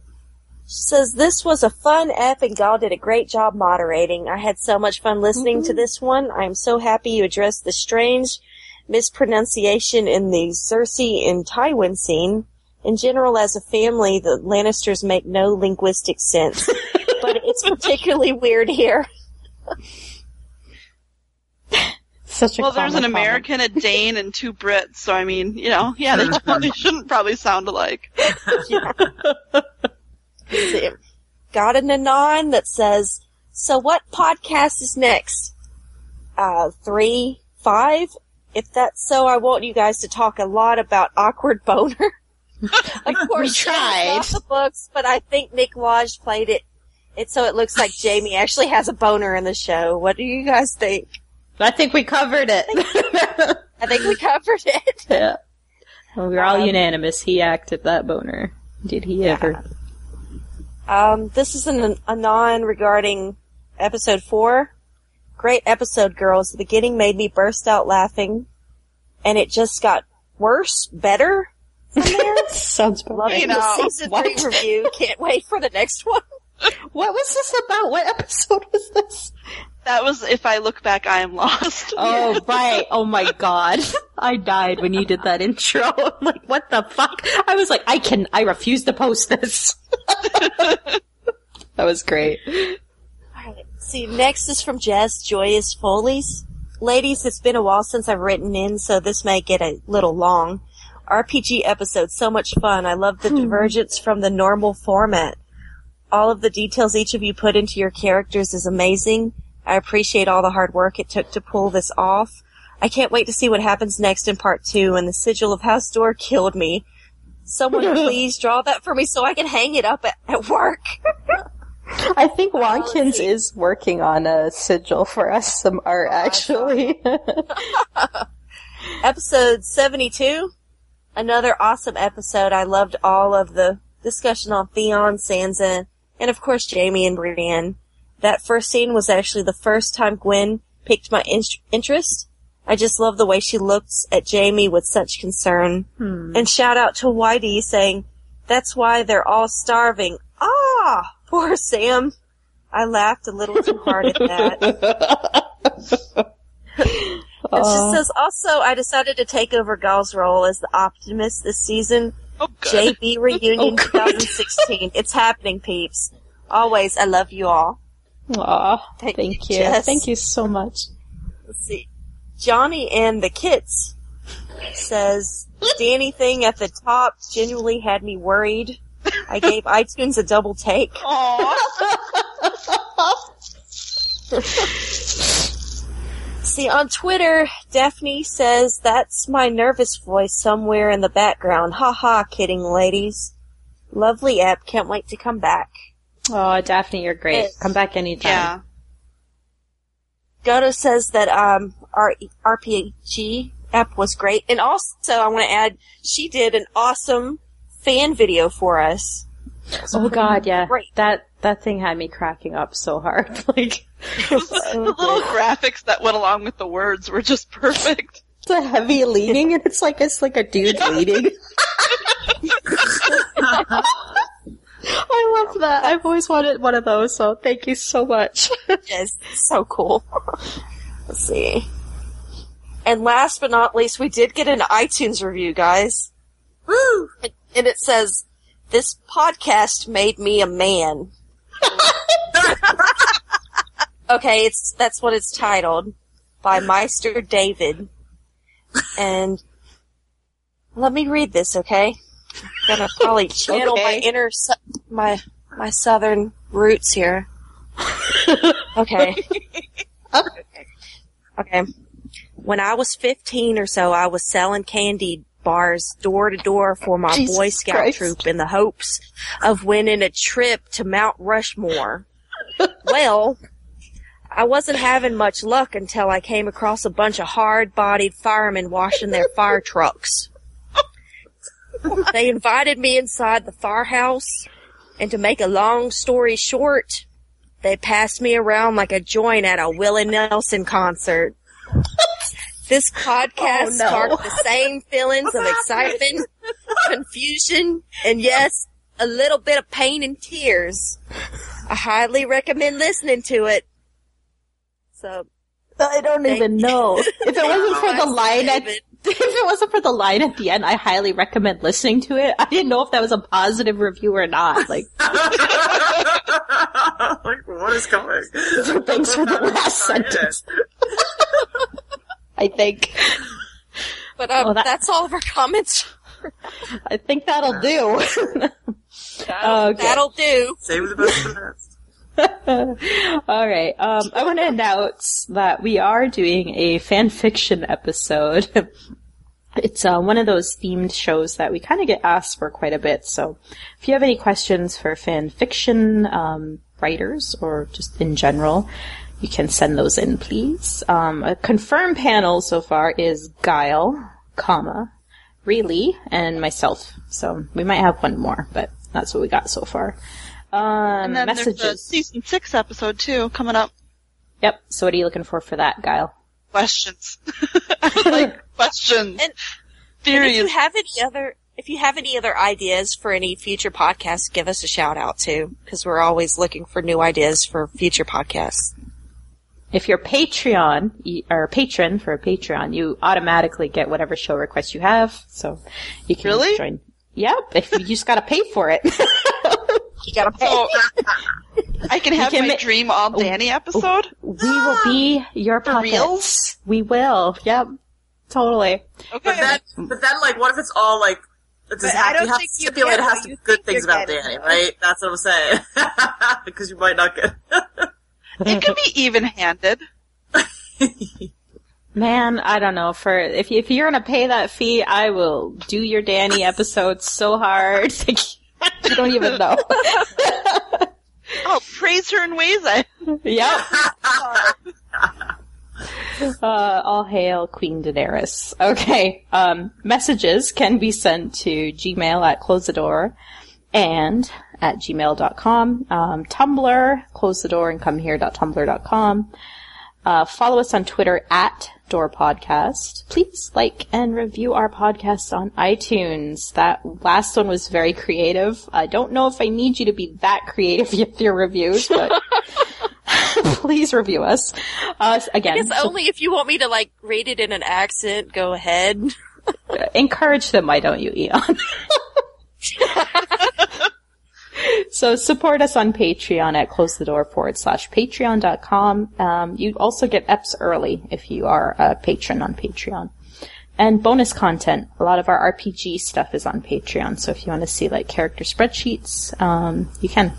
B: She says, this was a fun ep and Gal did a great job moderating. I had so much fun listening to this one. I am so happy you addressed the strange mispronunciation in the Cersei and Tywin scene. In general, as a family, the Lannisters make no linguistic sense. [laughs] but it's particularly weird here. [laughs]
A: Such a
C: Well, there's an
A: comment.
C: American, a Dane, and two Brits, so I mean, you know, yeah, they, they [laughs] shouldn't probably sound alike. [laughs]
B: See. got an anon that says, so what podcast is next? Uh, three, five? If that's so, I want you guys to talk a lot about awkward boner. [laughs] of course, we
A: tried.
B: off the books, but I think Nick Lodge played it. It so it looks like Jaime actually has a boner in the show. What do you guys think?
A: I think we covered it.
B: I think we covered it. [laughs]
A: yeah. Well, we are all
B: Um,
A: unanimous. He acted that boner. Did he ever?
B: Um, this is an anon regarding episode four. Great episode, girls. The beginning made me burst out laughing, and it just got worse, better. [laughs]
A: Sounds about
B: Loving
A: right.
C: know,
B: the season
A: what?
B: three review. Can't wait for the next one. [laughs]
A: What was this about? What episode was this?
C: That was if I look back, I am lost.
A: Oh, [laughs] right. Oh my god. I died when you did that [laughs] intro. I'm like, what the fuck? I was like, I can, I refuse to post this. [laughs] that was great.
B: Alright, See, next is from Jess Joyous Foley's. Ladies, it's been a while since I've written in, so this may get a little long. RPG episode, so much fun. I love the hmm. divergence from the normal format. All of the details each of you put into your characters is amazing. I appreciate all the hard work it took to pull this off. I can't wait to see what happens next in part two, and the sigil of House Door killed me. Someone [laughs] please draw that for me so I can hang it up at, at work.
A: I think Watkins is working on a sigil for us, some oh, art actually. [laughs]
B: episode 72. Another awesome episode. I loved all of the discussion on Theon, Sansa, and of course Jaime and Brienne. That first scene was actually the first time Gwen piqued my in- interest. I just love the way she looks at Jaime with such concern. And shout out to Whitey saying, that's why they're all starving. Ah, poor Sam. I laughed a little too hard at that. [laughs] And she says, also, I decided to take over Gal's role as the optimist this season.
C: Oh, good.
B: JB [laughs] reunion 2016. It's happening, peeps. Always, I love you all.
A: Aw,
B: Thank
A: thank,
B: you. Jess.
A: Thank you so much.
B: Let's see. Johnny and the Kits says, Dany thing at the top genuinely had me worried. I gave [laughs] iTunes a double take. [laughs] See, on Twitter, Daphne says, that's my nervous voice somewhere in the background. Ha ha, kidding, ladies. Lovely app, can't wait to come back.
A: Oh, Daphne, you're great.
B: Yes.
A: Come back anytime.
C: Yeah.
B: Goto says that um our RPG app was great, and also I want to add she did an awesome fan video for us.
A: Oh god, yeah.
B: Great.
A: That that thing had me cracking up so hard. [laughs] like [laughs]
C: the little graphics that went along with the words were just perfect. [laughs]
A: the heavy leaning, and it's like it's like a dude leading. [laughs] I love that. I've always wanted one of those, so thank you so much. [laughs]
B: Yes, so cool. [laughs] Let's see. And last but not least, we did get an iTunes review, guys.
D: Woo!
B: And and it says, this podcast made me a man. okay, it's, that's what it's titled. By Meister David. And let me read this, okay? I'm gonna probably [laughs] channel my inner, my, my southern roots here. [laughs] Okay. Okay. When I was 15 or so, I was selling candy bars door to door for my
A: Jesus
B: Boy Scout
A: Christ.
B: troop in the hopes of winning a trip to Mount Rushmore. well, I wasn't having much luck until I came across a bunch of hard-bodied firemen washing their fire trucks. [laughs] they invited me inside the firehouse, and to make a long story short, they passed me around like a joint at a Willie Nelson concert. This [laughs] oh, podcast
A: Oh, no.
B: sparked the same feelings of excitement, [laughs] confusion, and yes, a little bit of pain and tears. I highly recommend listening to it. So,
A: I don't even know. If it wasn't for the line at. [laughs] if it wasn't for the line at the end, I highly recommend listening to it. I didn't know if that was a positive review or not. [laughs] Like, [laughs]
D: like, what is coming?
A: thanks for the last sentence. I think,
B: but um,
A: Well, that-
B: that's all of our comments.
A: I think that'll do. Okay.
B: That'll do.
D: Save the best for last. [laughs]
A: All right. Um, I want to announce that we are doing a fan fiction episode. [laughs] it's uh, one of those themed shows that we kind of get asked for quite a bit. So, if you have any questions for fan fiction um, writers or just in general, you can send those in, please. Um, a confirmed panel so far is Guile, comma, Really, and myself. So we might have one more, but that's what we got so far. Um,
C: And then there's
A: a
C: season six episode too coming up.
A: Yep. So what are you looking for for that, Guile?
C: Questions. [laughs] Like [laughs] questions.
B: And- And if you have any other, if you have any other ideas for any future podcasts, give us a shout out too, because we're always looking for new ideas for future podcasts.
A: If you're Patreon you- or patron for a Patreon, you automatically get whatever show request you have. So you can
C: Really?
A: join. Yep. If you just gotta pay for it. [laughs]
B: You gotta pay.
C: So [laughs] I can have
A: can
C: my
A: ma-
C: dream all Dany episode.
A: we will be your [gasps]
C: For
A: puppets.
C: reals?
A: We will. Yep. Totally.
C: Okay.
D: But then, but then, like, what if it's all like? It does
E: But I don't
D: you have to
E: think you
D: stipulate
E: get
D: it has
E: what
D: to
E: you
D: be good things about
E: getting.
D: Dany, right? That's what I'm saying. [laughs] because you might not get. [laughs]
C: it could be even-handed.
A: Man, I don't know. For if you, if you're gonna pay that fee, I will do your Dany episode so hard. You don't even know. [laughs]
C: Oh, praise her in ways I. [laughs]
A: yep. [laughs] Uh, all hail Queen Daenerys. Okay. Um, messages can be sent to gmail at door and at gmail.com. Um, Tumblr, close the door and come here.tumblr.com. Uh, follow us on Twitter at Door Podcast. Please like and review our podcast on iTunes. That last one was very creative. I don't know if I need you to be that creative [laughs] with your reviews, but [laughs] [laughs] please review us. Uh, again,
B: It's only if you want me to like rate it in an accent, go ahead.
A: encourage them, why don't you, Eon? [laughs] so support us on Patreon at close the door forward slash patreon.com. Um, you also get EPs early if you are a patron on Patreon. And bonus content. A lot of our RPG stuff is on Patreon, so if you want to see like character spreadsheets, um, you can.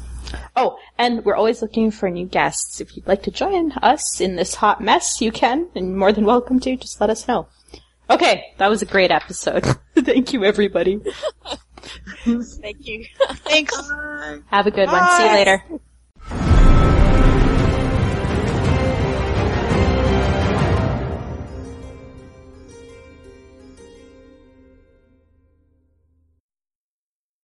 A: Oh, and we're always looking for new guests. If you'd like to join us in this hot mess, you can, and more than welcome to. Just let us know. Okay, that was a great episode. [laughs] Thank you, everybody. [laughs]
B: Thank you.
C: Thanks.
A: Have a good one. See you later.